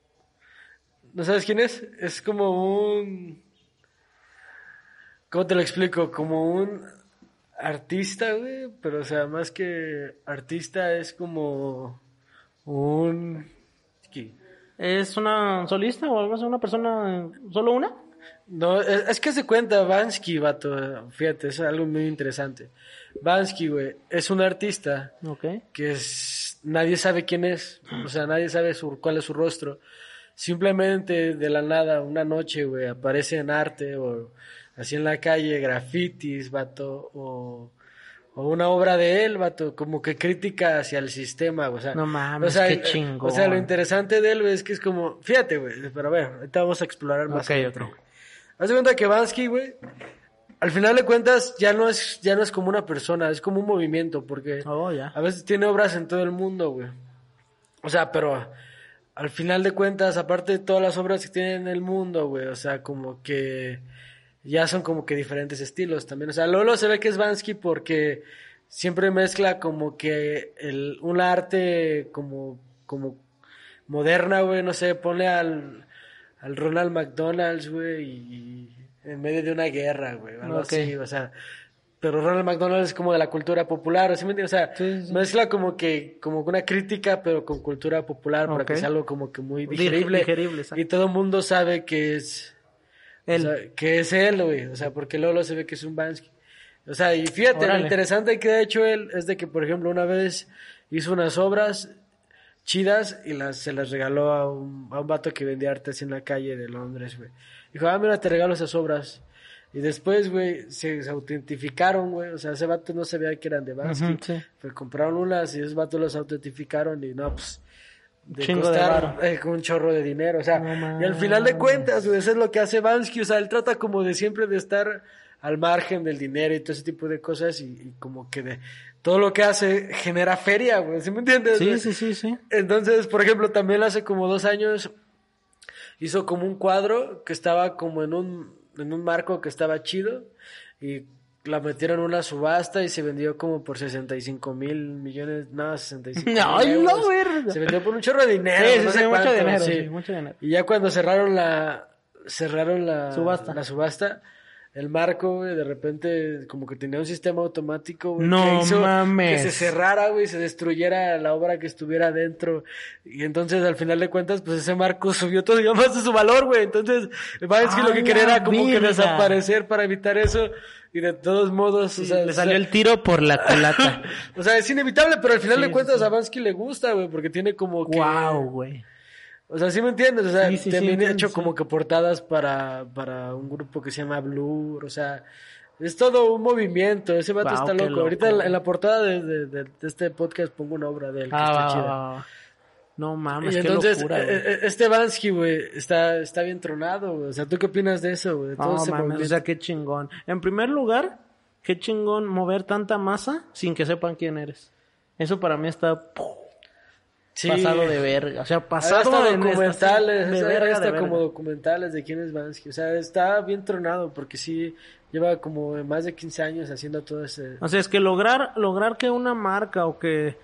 Speaker 1: ¿No sabes quién es? Es como un... ¿Cómo te lo explico? Como un artista, güey. Pero, o sea, más que artista es como un... ¿qué?
Speaker 2: ¿Es una solista o algo así? ¿Una persona, solo una?
Speaker 1: No, es, es que se cuenta Bansky, vato. Fíjate, es algo muy interesante. Bansky, güey, es un artista
Speaker 2: Ok.
Speaker 1: que es, nadie sabe quién es, o sea, nadie sabe su, cuál es su rostro. Simplemente de la nada, una noche, güey, aparece en arte o así en la calle, grafitis, vato, o, o una obra de él, vato, como que crítica hacia el sistema, o sea.
Speaker 2: No mames,
Speaker 1: o sea,
Speaker 2: qué chingón.
Speaker 1: O sea, lo interesante de él, güey, es que es como, fíjate, güey, pero a ver, ahorita vamos a explorar más.
Speaker 2: Ok, ok.
Speaker 1: Haz de cuenta que Bansky, güey, al final de cuentas ya no es ya no es como una persona, es como un movimiento porque
Speaker 2: Oh,
Speaker 1: a veces tiene obras en todo el mundo, güey. O sea, pero al final de cuentas, aparte de todas las obras que tiene en el mundo, güey, o sea, como que ya son como que diferentes estilos también. O sea, Lolo se ve que es Bansky porque siempre mezcla como que el, un arte como, como moderna, güey, no sé, pone al, al Ronald McDonald's, güey, y, en medio de una guerra, güey, algo
Speaker 2: Ok.
Speaker 1: así, o sea, pero Ronald McDonald es como de la cultura popular, ¿sí me entiendes? O sea,
Speaker 2: Sí, sí, sí.
Speaker 1: mezcla como que, como una crítica, pero con cultura popular, para que sea algo como que muy
Speaker 2: Dig-
Speaker 1: digerible.
Speaker 2: digerible,
Speaker 1: y todo el mundo sabe que es,
Speaker 2: Él.
Speaker 1: o sea, que es él, güey, o sea, porque Lolo se ve que es un Bansky. O sea, y fíjate, lo interesante que ha hecho él es de que, por ejemplo, una vez hizo unas obras chidas y las, se las regaló a un, a un vato que vendía artes en la calle de Londres, güey. Dijo, ah, mira, te regalo esas obras. Y después, güey, se, se autentificaron, güey. O sea, ese vato no sabía que eran de Bansky.
Speaker 2: Sí.
Speaker 1: Pues compraron unas y esos vatos los autentificaron y no, pues, de
Speaker 2: Chingo
Speaker 1: costar eh, un chorro de dinero. O sea,
Speaker 2: No
Speaker 1: y al final de cuentas, güey, eso es lo que hace Bansky. O sea, él trata como de siempre de estar al margen del dinero y todo ese tipo de cosas y, y como que de todo lo que hace genera feria, güey. ¿Sí me entiendes?
Speaker 2: Sí,
Speaker 1: güey?
Speaker 2: sí, sí, sí.
Speaker 1: Entonces, por ejemplo, también hace como dos años hizo como un cuadro que estaba como en un, en un marco que estaba chido y la metieron en una subasta y se vendió como por 65 mil millones, no, 65 mil
Speaker 2: Ay, no,
Speaker 1: euros.
Speaker 2: verga.
Speaker 1: Se vendió por un chorro de dinero.
Speaker 2: Sí,
Speaker 1: no
Speaker 2: sí,
Speaker 1: sé
Speaker 2: mucho dinero,
Speaker 1: sí.
Speaker 2: sí, mucho dinero.
Speaker 1: Y ya cuando cerraron la, cerraron la
Speaker 2: Subasta.
Speaker 1: la subasta, el marco, güey, de repente como que tenía un sistema automático, güey,
Speaker 2: No
Speaker 1: que hizo
Speaker 2: mames.
Speaker 1: que se cerrara, güey, se destruyera la obra que estuviera dentro. Y entonces, al final de cuentas, pues ese marco subió todavía más de su valor, güey. Entonces, Bansky
Speaker 2: ¡A
Speaker 1: lo que quería era como que desaparecer para evitar eso. Y de todos modos, o sea,
Speaker 2: Le
Speaker 1: o
Speaker 2: salió
Speaker 1: sea,
Speaker 2: el tiro por la culata.
Speaker 1: o sea, es inevitable, pero al final
Speaker 2: Sí,
Speaker 1: de cuentas
Speaker 2: sí.
Speaker 1: a Bansky le gusta, güey, porque tiene como que...
Speaker 2: wow, güey.
Speaker 1: O sea, ¿sí me entiendes? O sea,
Speaker 2: Sí, sí, sí,
Speaker 1: también he
Speaker 2: entiendo,
Speaker 1: hecho
Speaker 2: sí.
Speaker 1: como que portadas para, para un grupo que se llama Blur, o sea, es todo un movimiento, ese vato
Speaker 2: Wow,
Speaker 1: está loco.
Speaker 2: loco,
Speaker 1: Ahorita en la,
Speaker 2: güey.
Speaker 1: en la portada de, de- de- de este podcast pongo una obra de él que
Speaker 2: Ah,
Speaker 1: está chida.
Speaker 2: No mames,
Speaker 1: Y
Speaker 2: qué
Speaker 1: entonces,
Speaker 2: locura,
Speaker 1: eh,
Speaker 2: güey.
Speaker 1: eh, este Bansky, güey, está, está bien tronado, güey. O sea, ¿tú qué opinas de eso, güey?
Speaker 2: No
Speaker 1: ese
Speaker 2: mames, o sea, qué chingón. En primer lugar, qué chingón mover tanta masa sin que sepan quién eres. Eso para mí está.
Speaker 1: Sí.
Speaker 2: pasado de verga. O sea, pasado
Speaker 1: hasta
Speaker 2: de
Speaker 1: documentales,
Speaker 2: de
Speaker 1: hay
Speaker 2: verga,
Speaker 1: hasta
Speaker 2: de
Speaker 1: como
Speaker 2: verga.
Speaker 1: documentales de quién es Bansky. O sea, está bien tronado porque sí lleva como más de 15 años haciendo todo ese...
Speaker 2: O sea, es que lograr, lograr que una marca o que,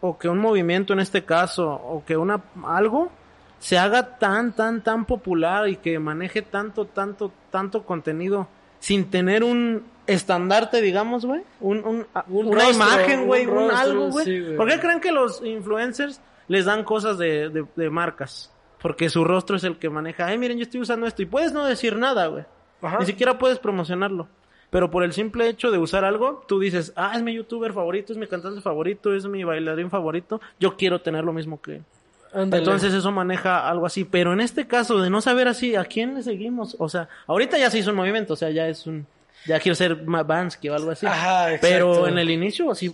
Speaker 2: o que un movimiento en este caso, o que una, algo se haga tan, tan, tan popular y que maneje tanto, tanto, tanto contenido sin tener un estandarte, digamos, güey, un, un, a-
Speaker 1: Un
Speaker 2: una
Speaker 1: rostro,
Speaker 2: imagen, güey,
Speaker 1: un
Speaker 2: algo, güey.
Speaker 1: sí.
Speaker 2: ¿Por qué creen que los influencers les dan cosas de, de, de marcas? Porque su rostro es el que maneja, ay, miren, yo estoy usando esto y puedes no decir nada, güey.
Speaker 1: Ajá.
Speaker 2: Ni siquiera puedes promocionarlo. Pero por el simple hecho de usar algo, tú dices, ah, es mi youtuber favorito, es mi cantante favorito, es mi bailarín favorito, yo quiero tener lo mismo que él. Entonces eso maneja algo así. Pero en este caso de no saber así, ¿a quién le seguimos? O sea, ahorita ya se hizo un movimiento, o sea, ya es un... Ya quiero ser más Bansky o algo así.
Speaker 1: Ajá, exacto.
Speaker 2: Pero en el inicio, así,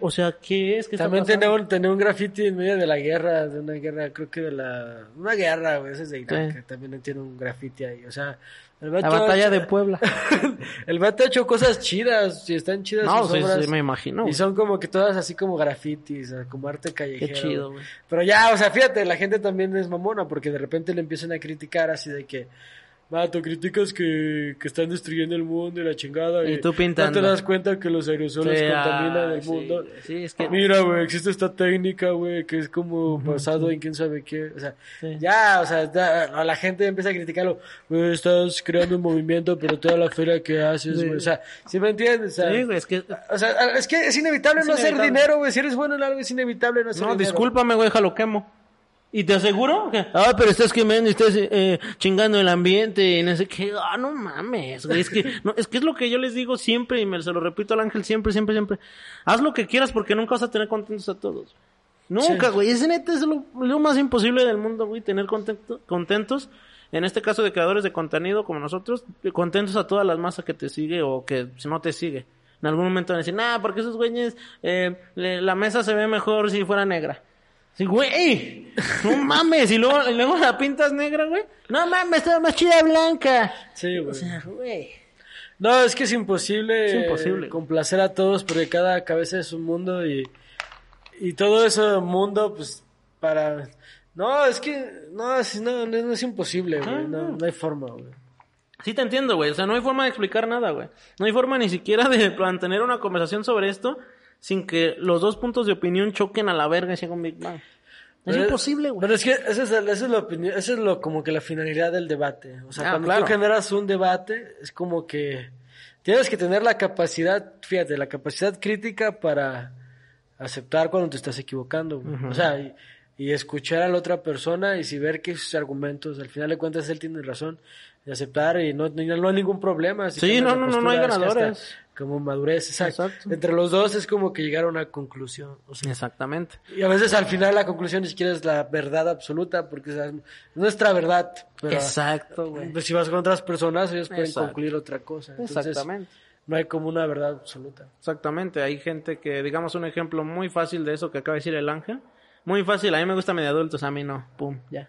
Speaker 2: o sea, ¿qué es? ¿Qué
Speaker 1: También tenía un, tenía un graffiti en medio de la guerra, de una guerra, creo que de la... Una guerra, güey, ese es de Irak,
Speaker 2: Sí.
Speaker 1: también tiene un graffiti ahí, o sea... El
Speaker 2: La batalla
Speaker 1: hecho-
Speaker 2: de Puebla.
Speaker 1: el vato ha hecho cosas chidas, y están chidas
Speaker 2: No,
Speaker 1: sus
Speaker 2: sí,
Speaker 1: obras.
Speaker 2: sí, me imagino.
Speaker 1: Y son como que todas así como grafitis, como arte callejero.
Speaker 2: Qué chido, güey.
Speaker 1: Pero ya, o sea, fíjate, la gente también es mamona, porque de repente le empiezan a criticar así de que... Vato, criticas que, que están destruyendo el mundo y la chingada.
Speaker 2: Y tú pintando.
Speaker 1: No te das cuenta que los aerosoles
Speaker 2: Sí,
Speaker 1: contaminan
Speaker 2: ah,
Speaker 1: el
Speaker 2: sí,
Speaker 1: mundo.
Speaker 2: sí, es que-
Speaker 1: Mira, güey, existe esta técnica, güey, que es como basado en quién sabe qué. O sea, ya, o sea, ya, la gente empieza a criticarlo. Güey, estás creando un movimiento, pero toda la feria que haces, güey. O sea, ¿sí me entiendes? O sea,
Speaker 2: Sí, güey, es que...
Speaker 1: o sea, es que es inevitable
Speaker 2: Es
Speaker 1: no hacer dinero, güey. Si eres bueno en algo, es inevitable no hacer
Speaker 2: No,
Speaker 1: dinero.
Speaker 2: discúlpame, güey, lo quemo. Y te aseguro que, ah, pero estás quemando y estás eh, chingando el ambiente y no sé qué. Ah, no mames, güey. Es que, no, es que es lo que yo les digo siempre y me se lo repito al ángel siempre, siempre, siempre. Haz lo que quieras porque nunca vas a tener contentos a todos. Nunca,
Speaker 1: Sí.
Speaker 2: güey. Es neta, es lo, lo más imposible del mundo, güey, tener contento- contentos. En este caso de creadores de contenido como nosotros, contentos a todas las masas que te sigue o que si no te sigue. En algún momento van a decir, nah, porque esos güeyes, eh, le- la mesa se ve mejor si fuera negra. Sí, güey, no mames, y luego, y luego la pintas negra, güey. No mames, está más chida blanca.
Speaker 1: Sí, güey.
Speaker 2: O sea, güey.
Speaker 1: No, es que es imposible,
Speaker 2: Es imposible.
Speaker 1: complacer a todos porque cada cabeza es un mundo y, y todo ese mundo, pues, para... No, es que, no, es, no, no, es imposible, güey.
Speaker 2: Ah,
Speaker 1: No,
Speaker 2: no.
Speaker 1: no hay forma, güey.
Speaker 2: Sí te entiendo, güey. O sea, no hay forma de explicar nada, güey. No hay forma ni siquiera de mantener una conversación sobre esto sin que los dos puntos de opinión choquen a la verga y sea un Big Bang. Es
Speaker 1: Pero-
Speaker 2: imposible, güey.
Speaker 1: Pero es que esa es, esa es la opinión, esa es lo, como que la finalidad del debate. O sea,
Speaker 2: Ah,
Speaker 1: cuando
Speaker 2: claro.
Speaker 1: tú generas un debate, es como que tienes que tener la capacidad, fíjate, la capacidad crítica para aceptar cuando te estás equivocando. güey. O sea, y, y escuchar a la otra persona y si ver que sus argumentos, al final de cuentas, él tiene razón, y aceptar y no, no, no hay ningún problema. si
Speaker 2: Sí, no,
Speaker 1: de
Speaker 2: no, no, no hay ganadores.
Speaker 1: Como madurez, exacto.
Speaker 2: Exacto.
Speaker 1: Entre los dos es como que llegar a una conclusión. O sea,
Speaker 2: Exactamente.
Speaker 1: y a veces al final la conclusión ni siquiera es la verdad absoluta, porque o sea, es nuestra verdad. Pero
Speaker 2: Exacto, güey.
Speaker 1: pues, si vas con otras personas, ellos pueden
Speaker 2: Exacto.
Speaker 1: concluir otra cosa. Entonces,
Speaker 2: Exactamente.
Speaker 1: no hay como una verdad absoluta.
Speaker 2: Exactamente. Hay gente que, digamos, un ejemplo muy fácil de eso que acaba de decir el ángel. Muy fácil, a mí me gusta medio adultos, a mí no. Pum, ya.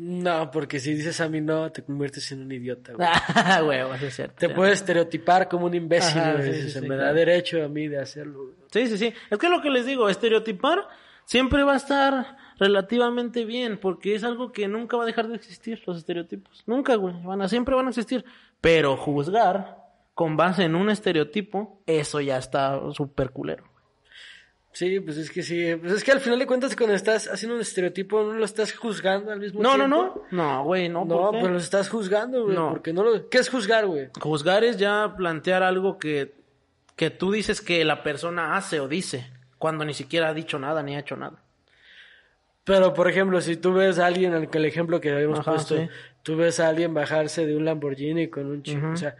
Speaker 1: No, porque si dices a mí no, te conviertes en un idiota, güey.
Speaker 2: Ah, huevo, eso es cierto.
Speaker 1: Te puedes estereotipar como un imbécil,
Speaker 2: Ajá,
Speaker 1: güey.
Speaker 2: sí, sí,
Speaker 1: me da derecho a mí de hacerlo. güey.
Speaker 2: Sí, sí, sí. Es que lo que les digo, estereotipar siempre va a estar relativamente bien, porque es algo que nunca va a dejar de existir, los estereotipos. Nunca, güey. Van a, siempre van a existir. Pero juzgar con base en un estereotipo, eso ya está súper culero.
Speaker 1: Sí, pues es que sí. Pues es que al final de cuentas, cuando estás haciendo un estereotipo, no lo estás juzgando al mismo
Speaker 2: No, no,
Speaker 1: tiempo.
Speaker 2: no. No, güey, no.
Speaker 1: No,
Speaker 2: ¿por qué?
Speaker 1: pues lo estás juzgando, güey.
Speaker 2: No.
Speaker 1: Porque no lo... ¿Qué es juzgar, güey?
Speaker 2: Juzgar es ya plantear algo que, que tú dices que la persona hace o dice, cuando ni siquiera ha dicho nada ni ha hecho nada.
Speaker 1: Pero, por ejemplo, si tú ves a alguien, el el ejemplo que habíamos
Speaker 2: Ajá,
Speaker 1: puesto,
Speaker 2: sí.
Speaker 1: tú ves a alguien bajarse de un Lamborghini con un chico, o sea,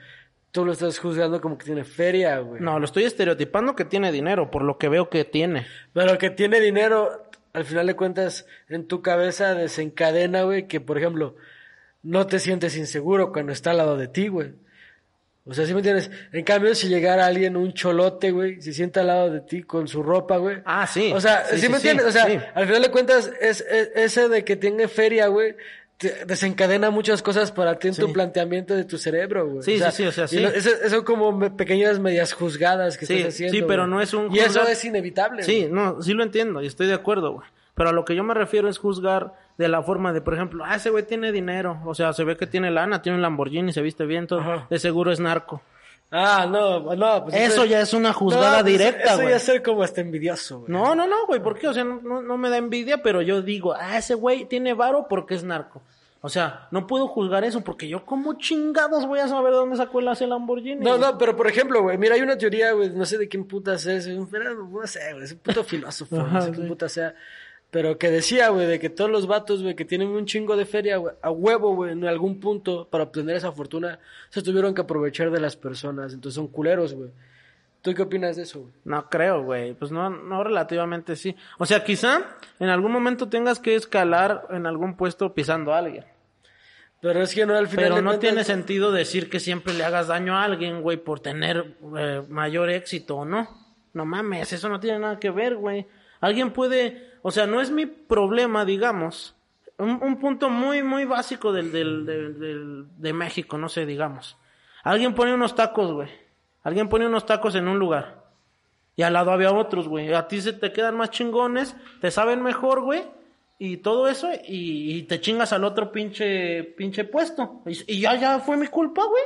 Speaker 1: tú lo estás juzgando como que tiene feria, güey.
Speaker 2: No, lo estoy estereotipando que tiene dinero, por lo que veo que tiene.
Speaker 1: Pero que tiene dinero, al final de cuentas, en tu cabeza desencadena, güey, que, por ejemplo, no te sientes inseguro cuando está al lado de ti, güey. O sea, ¿sí me entiendes? En cambio, si llegara alguien, un cholote, güey, se sienta al lado de ti con su ropa, güey.
Speaker 2: Ah, sí.
Speaker 1: O sea,
Speaker 2: Sí,
Speaker 1: ¿sí,
Speaker 2: sí,
Speaker 1: me
Speaker 2: sí,
Speaker 1: entiendes? O sea, al final de cuentas, es, es- ese de que tiene feria, güey, te- desencadena muchas cosas para ti en tu planteamiento de tu cerebro, güey.
Speaker 2: Sí, sí, sí, o sea, sí.
Speaker 1: lo- Eso, eso como me- pequeñas medias juzgadas que
Speaker 2: Sí,
Speaker 1: estás haciendo.
Speaker 2: sí, pero
Speaker 1: güey.
Speaker 2: no es un
Speaker 1: Y eso
Speaker 2: juzgar-
Speaker 1: es inevitable.
Speaker 2: Sí,
Speaker 1: güey.
Speaker 2: no, sí lo entiendo y estoy de acuerdo, güey. Pero a lo que yo me refiero es juzgar de la forma de, por ejemplo, ah, ese güey tiene dinero. O sea, se ve que tiene lana, tiene un Lamborghini, se viste bien, todo.
Speaker 1: Ajá.
Speaker 2: De seguro es narco.
Speaker 1: Ah, no, no. Pues
Speaker 2: Eso ya es una juzgada
Speaker 1: No, pues
Speaker 2: directa,
Speaker 1: Eso
Speaker 2: güey.
Speaker 1: ya es ser como hasta envidioso, güey.
Speaker 2: No, no, no, güey, ¿por qué? O sea, no, no, me da envidia, pero yo digo, ah, ese güey tiene varo porque es narco. O sea, no puedo juzgar eso porque yo como chingados voy a saber dónde sacó el ese Lamborghini.
Speaker 1: No, no, pero por ejemplo, güey, mira, hay una teoría, güey, no sé de quién putas es, no sé, güey, es un puto filósofo, no sé quién
Speaker 2: sí.
Speaker 1: puta sea, pero que decía, güey, de que todos los vatos, güey, que tienen un chingo de feria, güey, a huevo, güey, en algún punto, para obtener esa fortuna, se tuvieron que aprovechar de las personas, entonces son culeros, güey. ¿Tú qué opinas de eso, güey?
Speaker 2: No creo, güey. Pues no, no relativamente sí. O sea, quizá en algún momento tengas que escalar en algún puesto pisando a alguien.
Speaker 1: Pero es que no, al final
Speaker 2: Pero no
Speaker 1: cuentas-
Speaker 2: tiene sentido decir que siempre le hagas daño a alguien, güey, por tener eh, mayor éxito o no. No mames, eso no tiene nada que ver, güey. Alguien puede, o sea, no es mi problema, digamos. Un, un punto muy, muy básico del, del, del- del- de México, no sé, digamos. Alguien pone unos tacos, güey. Alguien pone unos tacos en un lugar. Y al lado había otros, güey. A ti se te quedan más chingones, te saben mejor, güey. Y todo eso, y, y te chingas al otro pinche, pinche puesto. Y, y ya, ya fue mi culpa, güey.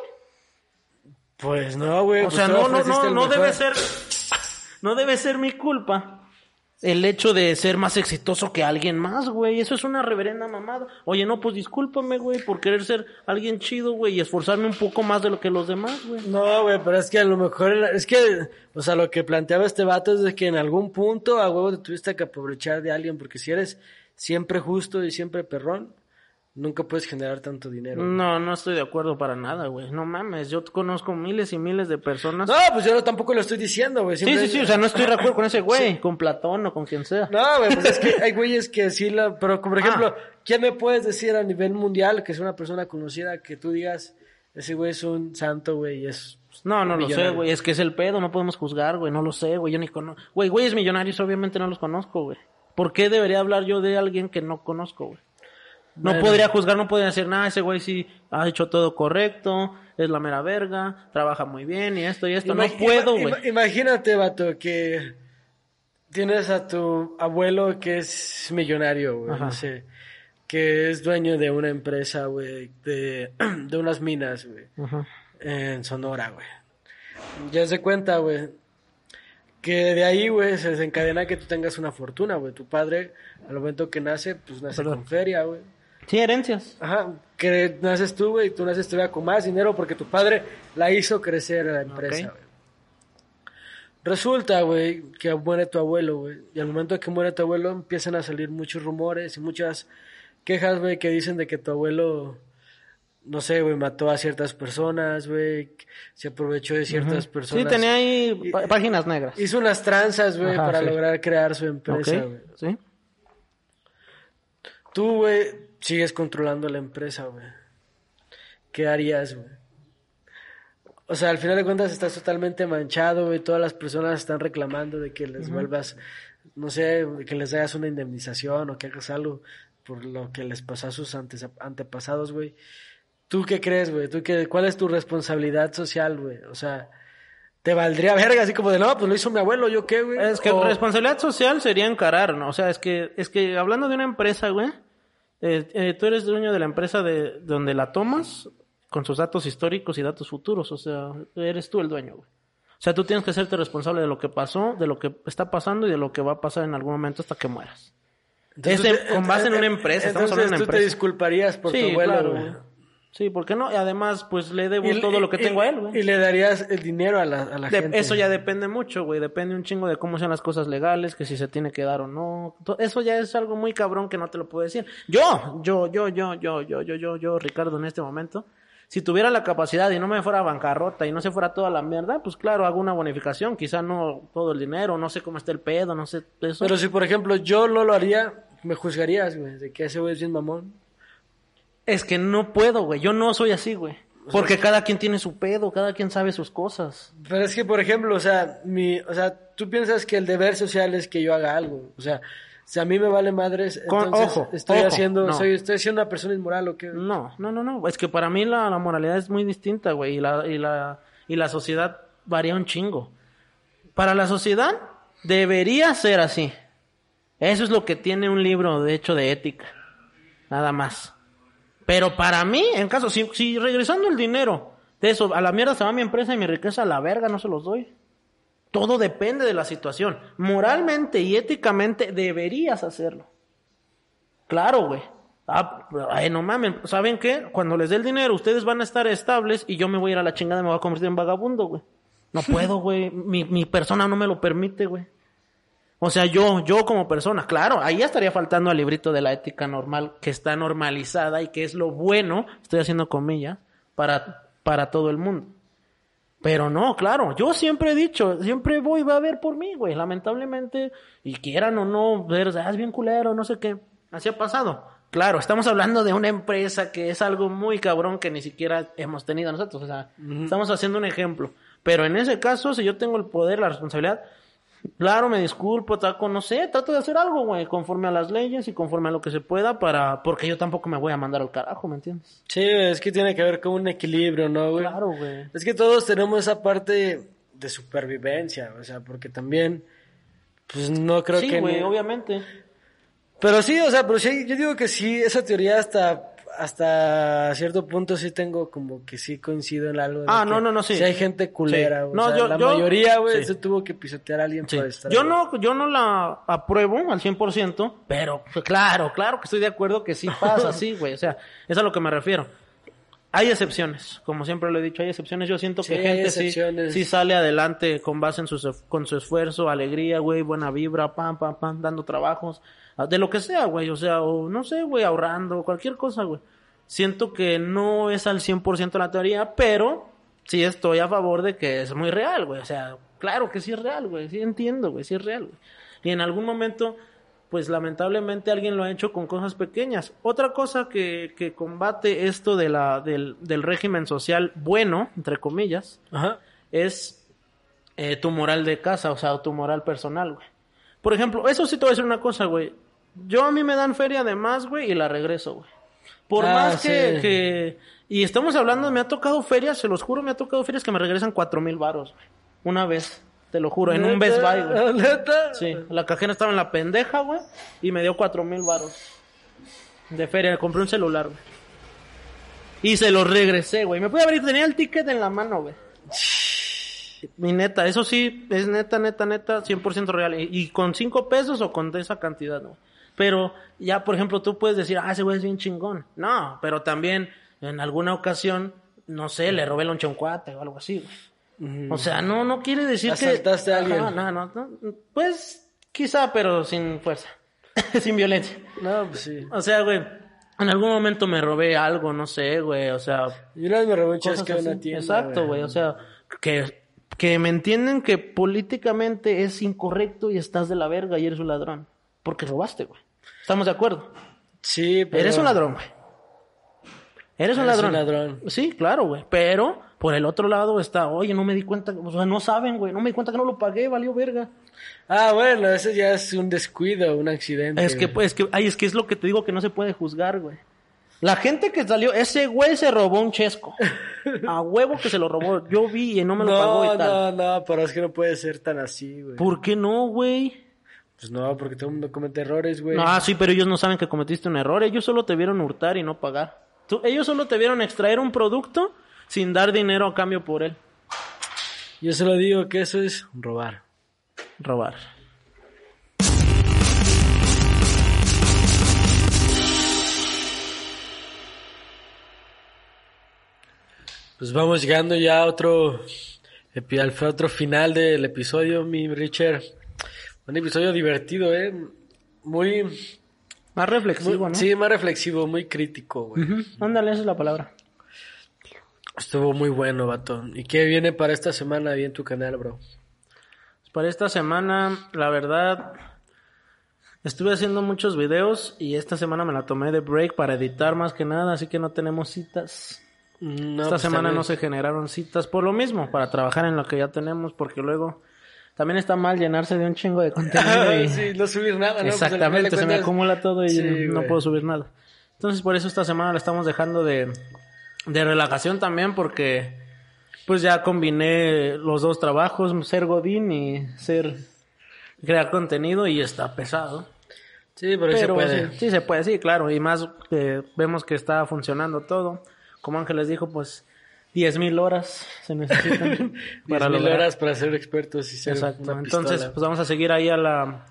Speaker 1: Pues no, güey.
Speaker 2: O
Speaker 1: pues
Speaker 2: sea, no, no, no, no
Speaker 1: mejor.
Speaker 2: debe ser, no debe ser mi culpa el hecho de ser más exitoso que alguien más, güey. Eso es una reverenda mamada. Oye, no, pues discúlpame, güey, por querer ser alguien chido, güey, y esforzarme un poco más de lo que los demás, güey.
Speaker 1: No, güey, pero es que a lo mejor, es que, o sea, lo que planteaba este vato es de que en algún punto a huevo te tuviste que aprovechar de alguien, porque si eres siempre justo y siempre perrón, nunca puedes generar tanto dinero.
Speaker 2: No, no estoy de acuerdo para nada, güey. No mames, yo conozco miles y miles de personas.
Speaker 1: No, pues yo no- tampoco lo estoy diciendo, güey.
Speaker 2: sí,
Speaker 1: siempre-
Speaker 2: sí, sí, o sea, no estoy de acuerdo con ese güey, con Platón o con quien sea.
Speaker 1: No, güey, pues es que hay güeyes que sí la, pero como por ejemplo,
Speaker 2: Ah.
Speaker 1: ¿quién me puedes decir a nivel mundial que es una persona conocida que tú digas, ese güey es un santo, güey, y es
Speaker 2: No, no lo sé,
Speaker 1: millonario"?
Speaker 2: güey. Es que es el pedo, no podemos juzgar, güey. No lo sé, güey. Yo ni conozco. Güey, güeyes millonarios obviamente no los conozco, güey. ¿Por qué debería hablar yo de alguien que no conozco, güey? No
Speaker 1: Bueno.
Speaker 2: podría juzgar, no podría decir nada. Ese güey sí ha hecho todo correcto, es la mera verga, trabaja muy bien y esto y esto. No puedo, güey.
Speaker 1: Imagínate, vato, que tienes a tu abuelo que es millonario, güey, no sé, que es dueño de una empresa, güey, de, de unas minas, güey, en Sonora, güey. Ya se cuenta, güey, que de ahí, güey, se desencadena que tú tengas una fortuna, güey. Tu padre, al momento que nace, pues nace
Speaker 2: Perdón.
Speaker 1: con feria, güey.
Speaker 2: Sí, herencias.
Speaker 1: Ajá, que naces tú, güey, y tú naces todavía con más dinero porque tu padre la hizo crecer a la empresa,
Speaker 2: Ok.
Speaker 1: güey. Resulta, güey, que muere tu abuelo, güey. Y al momento que muere tu abuelo empiezan a salir muchos rumores y muchas quejas, güey, que dicen de que tu abuelo, no sé, güey, mató a ciertas personas, güey, se aprovechó de ciertas personas.
Speaker 2: Sí, tenía ahí pá- páginas negras.
Speaker 1: Hizo unas tranzas, güey, para
Speaker 2: sí.
Speaker 1: lograr crear su empresa, güey.
Speaker 2: Sí.
Speaker 1: Tú, güey, sigues controlando la empresa, güey. ¿Qué harías, güey? O sea, al final de cuentas estás totalmente manchado, güey. Todas las personas están reclamando de que les vuelvas no sé, que les hagas una indemnización o que hagas algo por lo que les pasó a sus antes, antepasados, güey. ¿Tú qué crees, güey? ¿Tú qué, ¿Cuál es tu responsabilidad social, güey? O sea, ¿te valdría verga así como de, no, pues lo hizo mi abuelo, ¿yo qué, güey?
Speaker 2: Es que
Speaker 1: O-
Speaker 2: responsabilidad social sería encarar, ¿no? O sea, es que, es que hablando de una empresa, güey, eh, eh, tú eres dueño de la empresa de donde la tomas con sus datos históricos y datos futuros. O sea, eres tú el dueño, güey. O sea, tú tienes que hacerte responsable de lo que pasó, de lo que está pasando y de lo que va a pasar en algún momento hasta que mueras.
Speaker 1: Entonces,
Speaker 2: Este,
Speaker 1: tú-
Speaker 2: con base en una empresa, estamos
Speaker 1: entonces
Speaker 2: hablando de una
Speaker 1: tú te
Speaker 2: empresa.
Speaker 1: disculparías por tu
Speaker 2: sí,
Speaker 1: abuelo,
Speaker 2: claro,
Speaker 1: güey.
Speaker 2: Sí, ¿por qué no? Y además, pues le debo
Speaker 1: Y-
Speaker 2: todo lo que
Speaker 1: y-
Speaker 2: tengo a él, güey.
Speaker 1: Y le darías el dinero a la, a la
Speaker 2: De-
Speaker 1: gente.
Speaker 2: eso ya depende mucho, güey. Depende un chingo de cómo sean las cosas legales, que si se tiene que dar o no. Eso ya es algo muy cabrón que no te lo puedo decir. Yo, yo, yo, yo, yo, yo, yo, yo, yo, Ricardo, en este momento, si tuviera la capacidad y no me fuera a bancarrota y no se fuera toda la mierda, pues claro, hago una bonificación. Quizá no todo el dinero, no sé cómo está el pedo, no sé eso.
Speaker 1: Pero si, por ejemplo, yo no lo haría, me juzgarías, güey, de que ese güey es bien mamón.
Speaker 2: Es que no puedo, güey. Yo no soy así, güey. Porque cada quien tiene su pedo, cada quien sabe sus cosas.
Speaker 1: Pero es que, por ejemplo, o sea, mi, o sea, tú piensas que el deber social es que yo haga algo. O sea, si a mí me vale madres,
Speaker 2: Con-
Speaker 1: entonces
Speaker 2: ojo,
Speaker 1: estoy
Speaker 2: ojo,
Speaker 1: haciendo,
Speaker 2: no.
Speaker 1: soy, estoy siendo una persona inmoral o qué.
Speaker 2: No, no, no, no. Es que para mí la, la moralidad es muy distinta, güey. Y la, y, la, y la sociedad varía un chingo. Para la sociedad debería ser así. Eso es lo que tiene un libro, de hecho, de ética. Nada más. Pero para mí, en caso, si, si regresando el dinero de eso, a la mierda se va mi empresa y mi riqueza a la verga, no se los doy. Todo depende de la situación. Moralmente y éticamente deberías hacerlo. Claro, güey. Ah, ay, no mamen. ¿Saben qué? Cuando les dé el dinero, ustedes van a estar estables y yo me voy a ir a la chingada y me voy a convertir en vagabundo, güey. No puedo, güey. Mi, mi persona no me lo permite, güey. O sea, yo, yo como persona, claro, ahí ya estaría faltando al librito de la ética normal, que está normalizada y que es lo bueno, estoy haciendo comillas, para, para todo el mundo. Pero no, claro, yo siempre he dicho, siempre voy, va a ver por mí, güey, lamentablemente, y quieran o no, ver, ah, es bien culero, no sé qué, así ha pasado. Claro, estamos hablando de una empresa que es algo muy cabrón que ni siquiera hemos tenido nosotros, o sea, estamos haciendo un ejemplo. Pero en ese caso, si yo tengo el poder, la responsabilidad, Claro, me disculpo, taco, no sé, trato de hacer algo, güey, conforme a las leyes y conforme a lo que se pueda para, porque yo tampoco me voy a mandar al carajo, ¿me entiendes?
Speaker 1: Sí, es que tiene que ver con un equilibrio, ¿no, güey?
Speaker 2: Claro, güey.
Speaker 1: Es que todos tenemos esa parte de supervivencia, o sea, porque también, pues no creo
Speaker 2: sí,
Speaker 1: que...
Speaker 2: güey,
Speaker 1: ni-
Speaker 2: obviamente.
Speaker 1: Pero sí, o sea, pero sí, yo digo que sí, esa teoría hasta hasta cierto punto sí tengo como que sí coincido en algo.
Speaker 2: Ah, no, no, no, sí.
Speaker 1: Sí hay gente culera,
Speaker 2: Sí.
Speaker 1: güey.
Speaker 2: No,
Speaker 1: o sea,
Speaker 2: yo-
Speaker 1: la
Speaker 2: yo-
Speaker 1: mayoría, güey,
Speaker 2: sí.
Speaker 1: se tuvo que pisotear a alguien
Speaker 2: Sí.
Speaker 1: para estar
Speaker 2: Yo
Speaker 1: ahí.
Speaker 2: no, yo no la apruebo al 100%, pero pues, claro, claro que estoy de acuerdo que sí pasa así, güey. O sea, es a lo que me refiero. Hay excepciones, como siempre lo he dicho, hay excepciones. Yo siento que
Speaker 1: Sí, hay
Speaker 2: gente sí, sí sale adelante con base en su, con su esfuerzo, alegría, güey, buena vibra, pam, pam, pam, dando trabajos, ah, de lo que sea, güey. O sea, o no sé, güey, ahorrando, cualquier cosa, güey. Siento que no es al 100% la teoría, pero sí estoy a favor de que es muy real, güey. O sea, claro que sí es real, güey. Sí entiendo, güey, sí es real, güey. Y en algún momento, pues lamentablemente alguien lo ha hecho con cosas pequeñas. Otra cosa que, que combate esto de la, del, del régimen social bueno, entre comillas,
Speaker 1: Ajá.
Speaker 2: es eh, tu moral de casa, o sea, tu moral personal, güey. Por ejemplo, eso sí te voy a decir una cosa, güey. Yo a mí me dan feria de más, güey, y la regreso, güey. Por
Speaker 1: Ah,
Speaker 2: más que... Y estamos hablando, me ha tocado ferias, se los juro, me ha tocado ferias que me regresan cuatro mil varos, güey. Una vez, te lo juro, en un Best Buy, güey.
Speaker 1: ¿Neta?
Speaker 2: Sí, la cajera estaba en la pendeja, güey, y me dio cuatro mil varos de feria. Compré un celular, güey. Y se lo regresé, güey. Me pude haber ido, tenía el ticket en la mano, güey. Mi neta, eso sí, es neta, neta, neta, 100% real. Y, y con cinco pesos o con esa cantidad, ¿no? Pero ya, por ejemplo, tú puedes decir, ah, ese güey es bien chingón. No, pero también en alguna ocasión, no sé, le robé el lonche a un cuate o algo así, güey. O sea, no, no quiere decir que...
Speaker 1: Asaltaste a alguien.
Speaker 2: Ajá, no, no, no. Pues, quizá, pero sin fuerza. sin violencia.
Speaker 1: No, pues sí.
Speaker 2: O sea, güey, en algún momento me robé algo, no sé, güey, o sea...
Speaker 1: Yo una vez me robé un
Speaker 2: así.
Speaker 1: tienda.
Speaker 2: Exacto, güey, o sea, que, que me entienden que políticamente es incorrecto y estás de la verga y eres un ladrón. Porque robaste, güey. ¿Estamos de acuerdo?
Speaker 1: Sí, pero...
Speaker 2: Eres un ladrón, güey. Eres un
Speaker 1: Eres
Speaker 2: ladrón.
Speaker 1: un ladrón.
Speaker 2: Sí, claro, güey. Pero, por el otro lado está, oye, no me di cuenta, o sea, no saben, güey, no me di cuenta que no lo pagué, valió verga.
Speaker 1: Ah, bueno, ese ya es un descuido, un accidente.
Speaker 2: Es que, pues, es que, ay, es que es lo que te digo que no se puede juzgar, güey. La gente que salió, ese güey se robó un chesco. A huevo que se lo robó. Yo vi y no me lo pagó y tal.
Speaker 1: no, no, pero es que no puede ser tan así, güey.
Speaker 2: ¿Por qué no, güey?
Speaker 1: Pues no, porque todo el mundo comete errores, güey.
Speaker 2: Ah, sí, pero ellos no saben que cometiste un error. Ellos solo te vieron hurtar y no pagar. Tú- ellos solo te vieron extraer un producto sin dar dinero a cambio por él.
Speaker 1: Yo solo digo que eso es robar.
Speaker 2: Robar.
Speaker 1: Pues vamos llegando ya a otro, al otro final del episodio, mi Richard. Un episodio divertido, ¿eh? Muy,
Speaker 2: Más
Speaker 1: muy-
Speaker 2: reflexivo, ¿no?
Speaker 1: sí, más reflexivo, muy crítico, güey.
Speaker 2: Ándale, esa es la palabra.
Speaker 1: Estuvo muy bueno, vato. ¿Y qué viene para esta semana ahí en tu canal, bro?
Speaker 2: Para esta semana, la verdad, estuve haciendo muchos videos y esta semana me la tomé de break para editar más que nada, así que no tenemos citas.
Speaker 1: No,
Speaker 2: esta
Speaker 1: pues,
Speaker 2: semana
Speaker 1: también-
Speaker 2: no se generaron citas por lo mismo, para trabajar en lo que ya tenemos, porque luego también está mal llenarse de un chingo de contenido. y-
Speaker 1: sí, no subir nada, ¿no? Pues,
Speaker 2: Exactamente, se me acumula todo y
Speaker 1: Sí,
Speaker 2: no
Speaker 1: güey.
Speaker 2: puedo subir nada. Entonces por eso esta semana la estamos dejando de, de relajación también porque pues ya combiné los dos trabajos, ser godín y ser crear contenido y está pesado.
Speaker 1: Sí, pero, se puede.
Speaker 2: Sí, sí se puede, sí, claro. Y más vemos que está funcionando todo. Como Ángeles dijo, pues 10.000 mil horas se necesitan
Speaker 1: Para mil horas para ser expertos y ser
Speaker 2: Exacto.
Speaker 1: una
Speaker 2: Entonces,
Speaker 1: pistola.
Speaker 2: pues vamos a seguir ahí a la,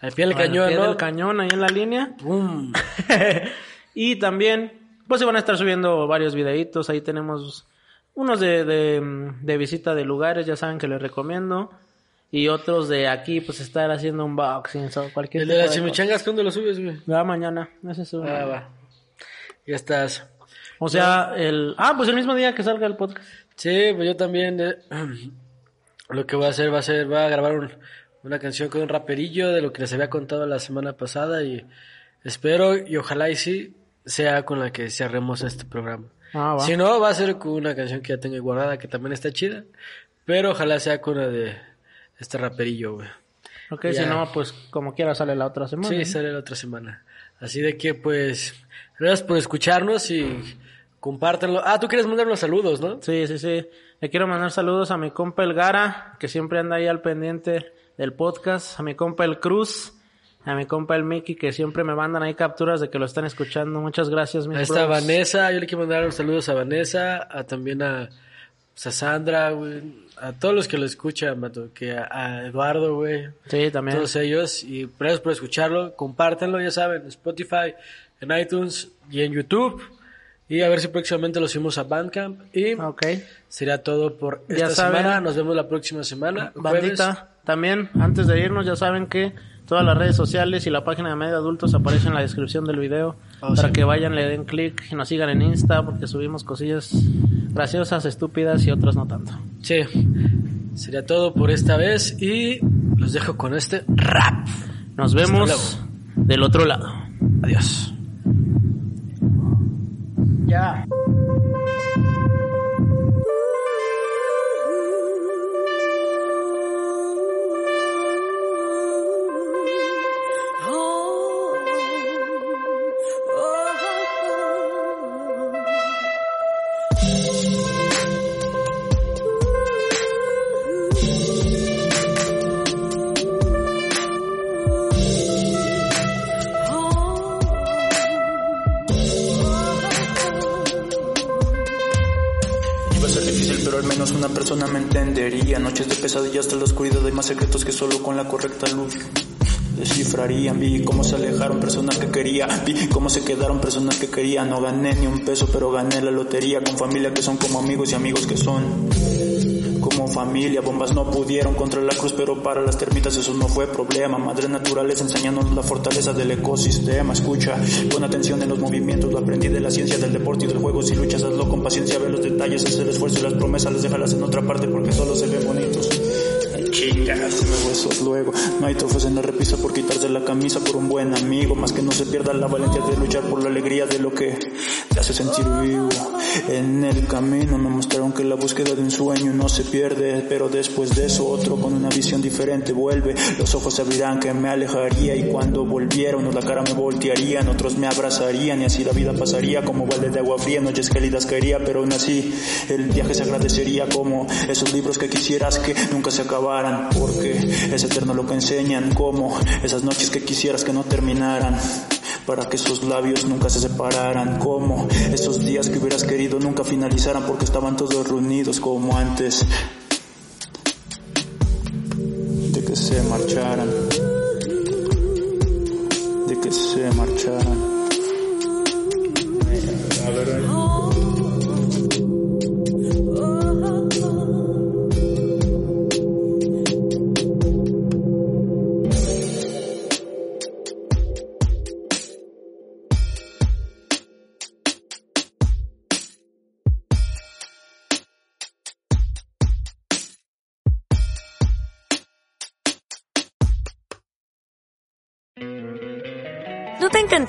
Speaker 1: al pie del
Speaker 2: al
Speaker 1: cañón,
Speaker 2: pie
Speaker 1: ¿no?
Speaker 2: del cañón, ahí en la línea.
Speaker 1: Pum.
Speaker 2: y también, pues se van a estar subiendo varios videitos. Ahí tenemos unos de, de, de visita de lugares, ya saben que les recomiendo. Y otros de aquí, pues estar haciendo unboxings o cualquier
Speaker 1: El de las chimichangas, ¿cuándo lo subes, güey?
Speaker 2: Ya mañana, ese.
Speaker 1: Ah, va. Ya estás.
Speaker 2: O sea, el... Ah, pues el mismo día que salga el podcast.
Speaker 1: Sí, pues yo también eh, lo que voy a hacer va a ser, va a grabar un- una canción con un raperillo de lo que les había contado la semana pasada y espero y ojalá y sí sea con la que cerremos este programa.
Speaker 2: Ah, va.
Speaker 1: Si no, va a ser con una canción que ya tengo guardada que también está chida, pero ojalá sea con la de este raperillo, güey.
Speaker 2: Ok,
Speaker 1: Ya.
Speaker 2: si no, pues como quiera sale la otra semana.
Speaker 1: Sí,
Speaker 2: ¿no?
Speaker 1: sale la otra semana. Así de que, pues, gracias por escucharnos y compártanlo. Ah, tú quieres mandar unos saludos, ¿no?
Speaker 2: Sí, sí, sí. Le quiero mandar saludos a mi compa El Gara, que siempre anda ahí al pendiente del podcast, a mi compa El Cruz, a mi compa El Mickey, que siempre me mandan ahí capturas de que lo están escuchando. Muchas gracias, mis
Speaker 1: Ahí está
Speaker 2: bros.
Speaker 1: Vanessa, yo le quiero mandar unos saludos a Vanessa, a también a, pues, a Sandra, güey, a todos los que lo escuchan, mato, que a, a Eduardo, güey,
Speaker 2: Sí, también.
Speaker 1: todos ellos, y gracias por escucharlo, compártanlo, ya saben, en Spotify, en iTunes y en YouTube, y a ver si próximamente lo subimos a Bandcamp, y
Speaker 2: Ok.
Speaker 1: sería todo por
Speaker 2: Ya
Speaker 1: esta
Speaker 2: saben.
Speaker 1: semana, nos vemos la próxima semana, jueves.
Speaker 2: Bandita, también, antes de irnos, ya saben que todas las redes sociales y la página de Medio Adultos aparecen en la descripción del video
Speaker 1: Oh,
Speaker 2: para
Speaker 1: sí.
Speaker 2: que vayan, le den clic y nos sigan en Insta porque subimos cosillas graciosas, estúpidas y otras no tanto.
Speaker 1: Sí, sería todo por esta vez, y los dejo con este rap.
Speaker 2: Nos vemos del otro lado.
Speaker 1: Adiós.
Speaker 2: Ya.
Speaker 3: Vi cómo se quedaron personas que quería. No gané ni un peso, pero gané la lotería con familia que son como amigos y amigos que son como familia. Bombas no pudieron contra la cruz, pero para las termitas eso no fue problema. Madres naturales enseñándonos la fortaleza del ecosistema. Escucha, pon atención en los movimientos. Lo aprendí de la ciencia, del deporte y del juego. Si luchas, hazlo con paciencia, ve los detalles, haz el esfuerzo y las promesas, les déjalas en otra parte porque solo se ven bonitos. Ay, Chingas, me huesos luego. No hay trofeos en la repisa por quitarse la camisa por un buen amigo. Más que no se pierda la valentía de luchar por la alegría de lo que te hace sentir vivo. En el camino me mostraron que la búsqueda de un sueño no se pierde, pero después de eso otro con una visión diferente vuelve. Los ojos se abrirán que me alejaría y cuando volviera unos la cara me voltearían, otros me abrazarían y así la vida pasaría como balde de agua fría, noches gélidas caería, pero aún así el viaje se agradecería como esos libros que quisieras que nunca se acabaran, porque es eterno lo que enseñan, como esas noches que quisieras que no terminaran para que esos labios nunca se separaran, como esos días que hubieras querido nunca finalizaran porque estaban todos reunidos como antes de que se marcharan, de que se marcharan.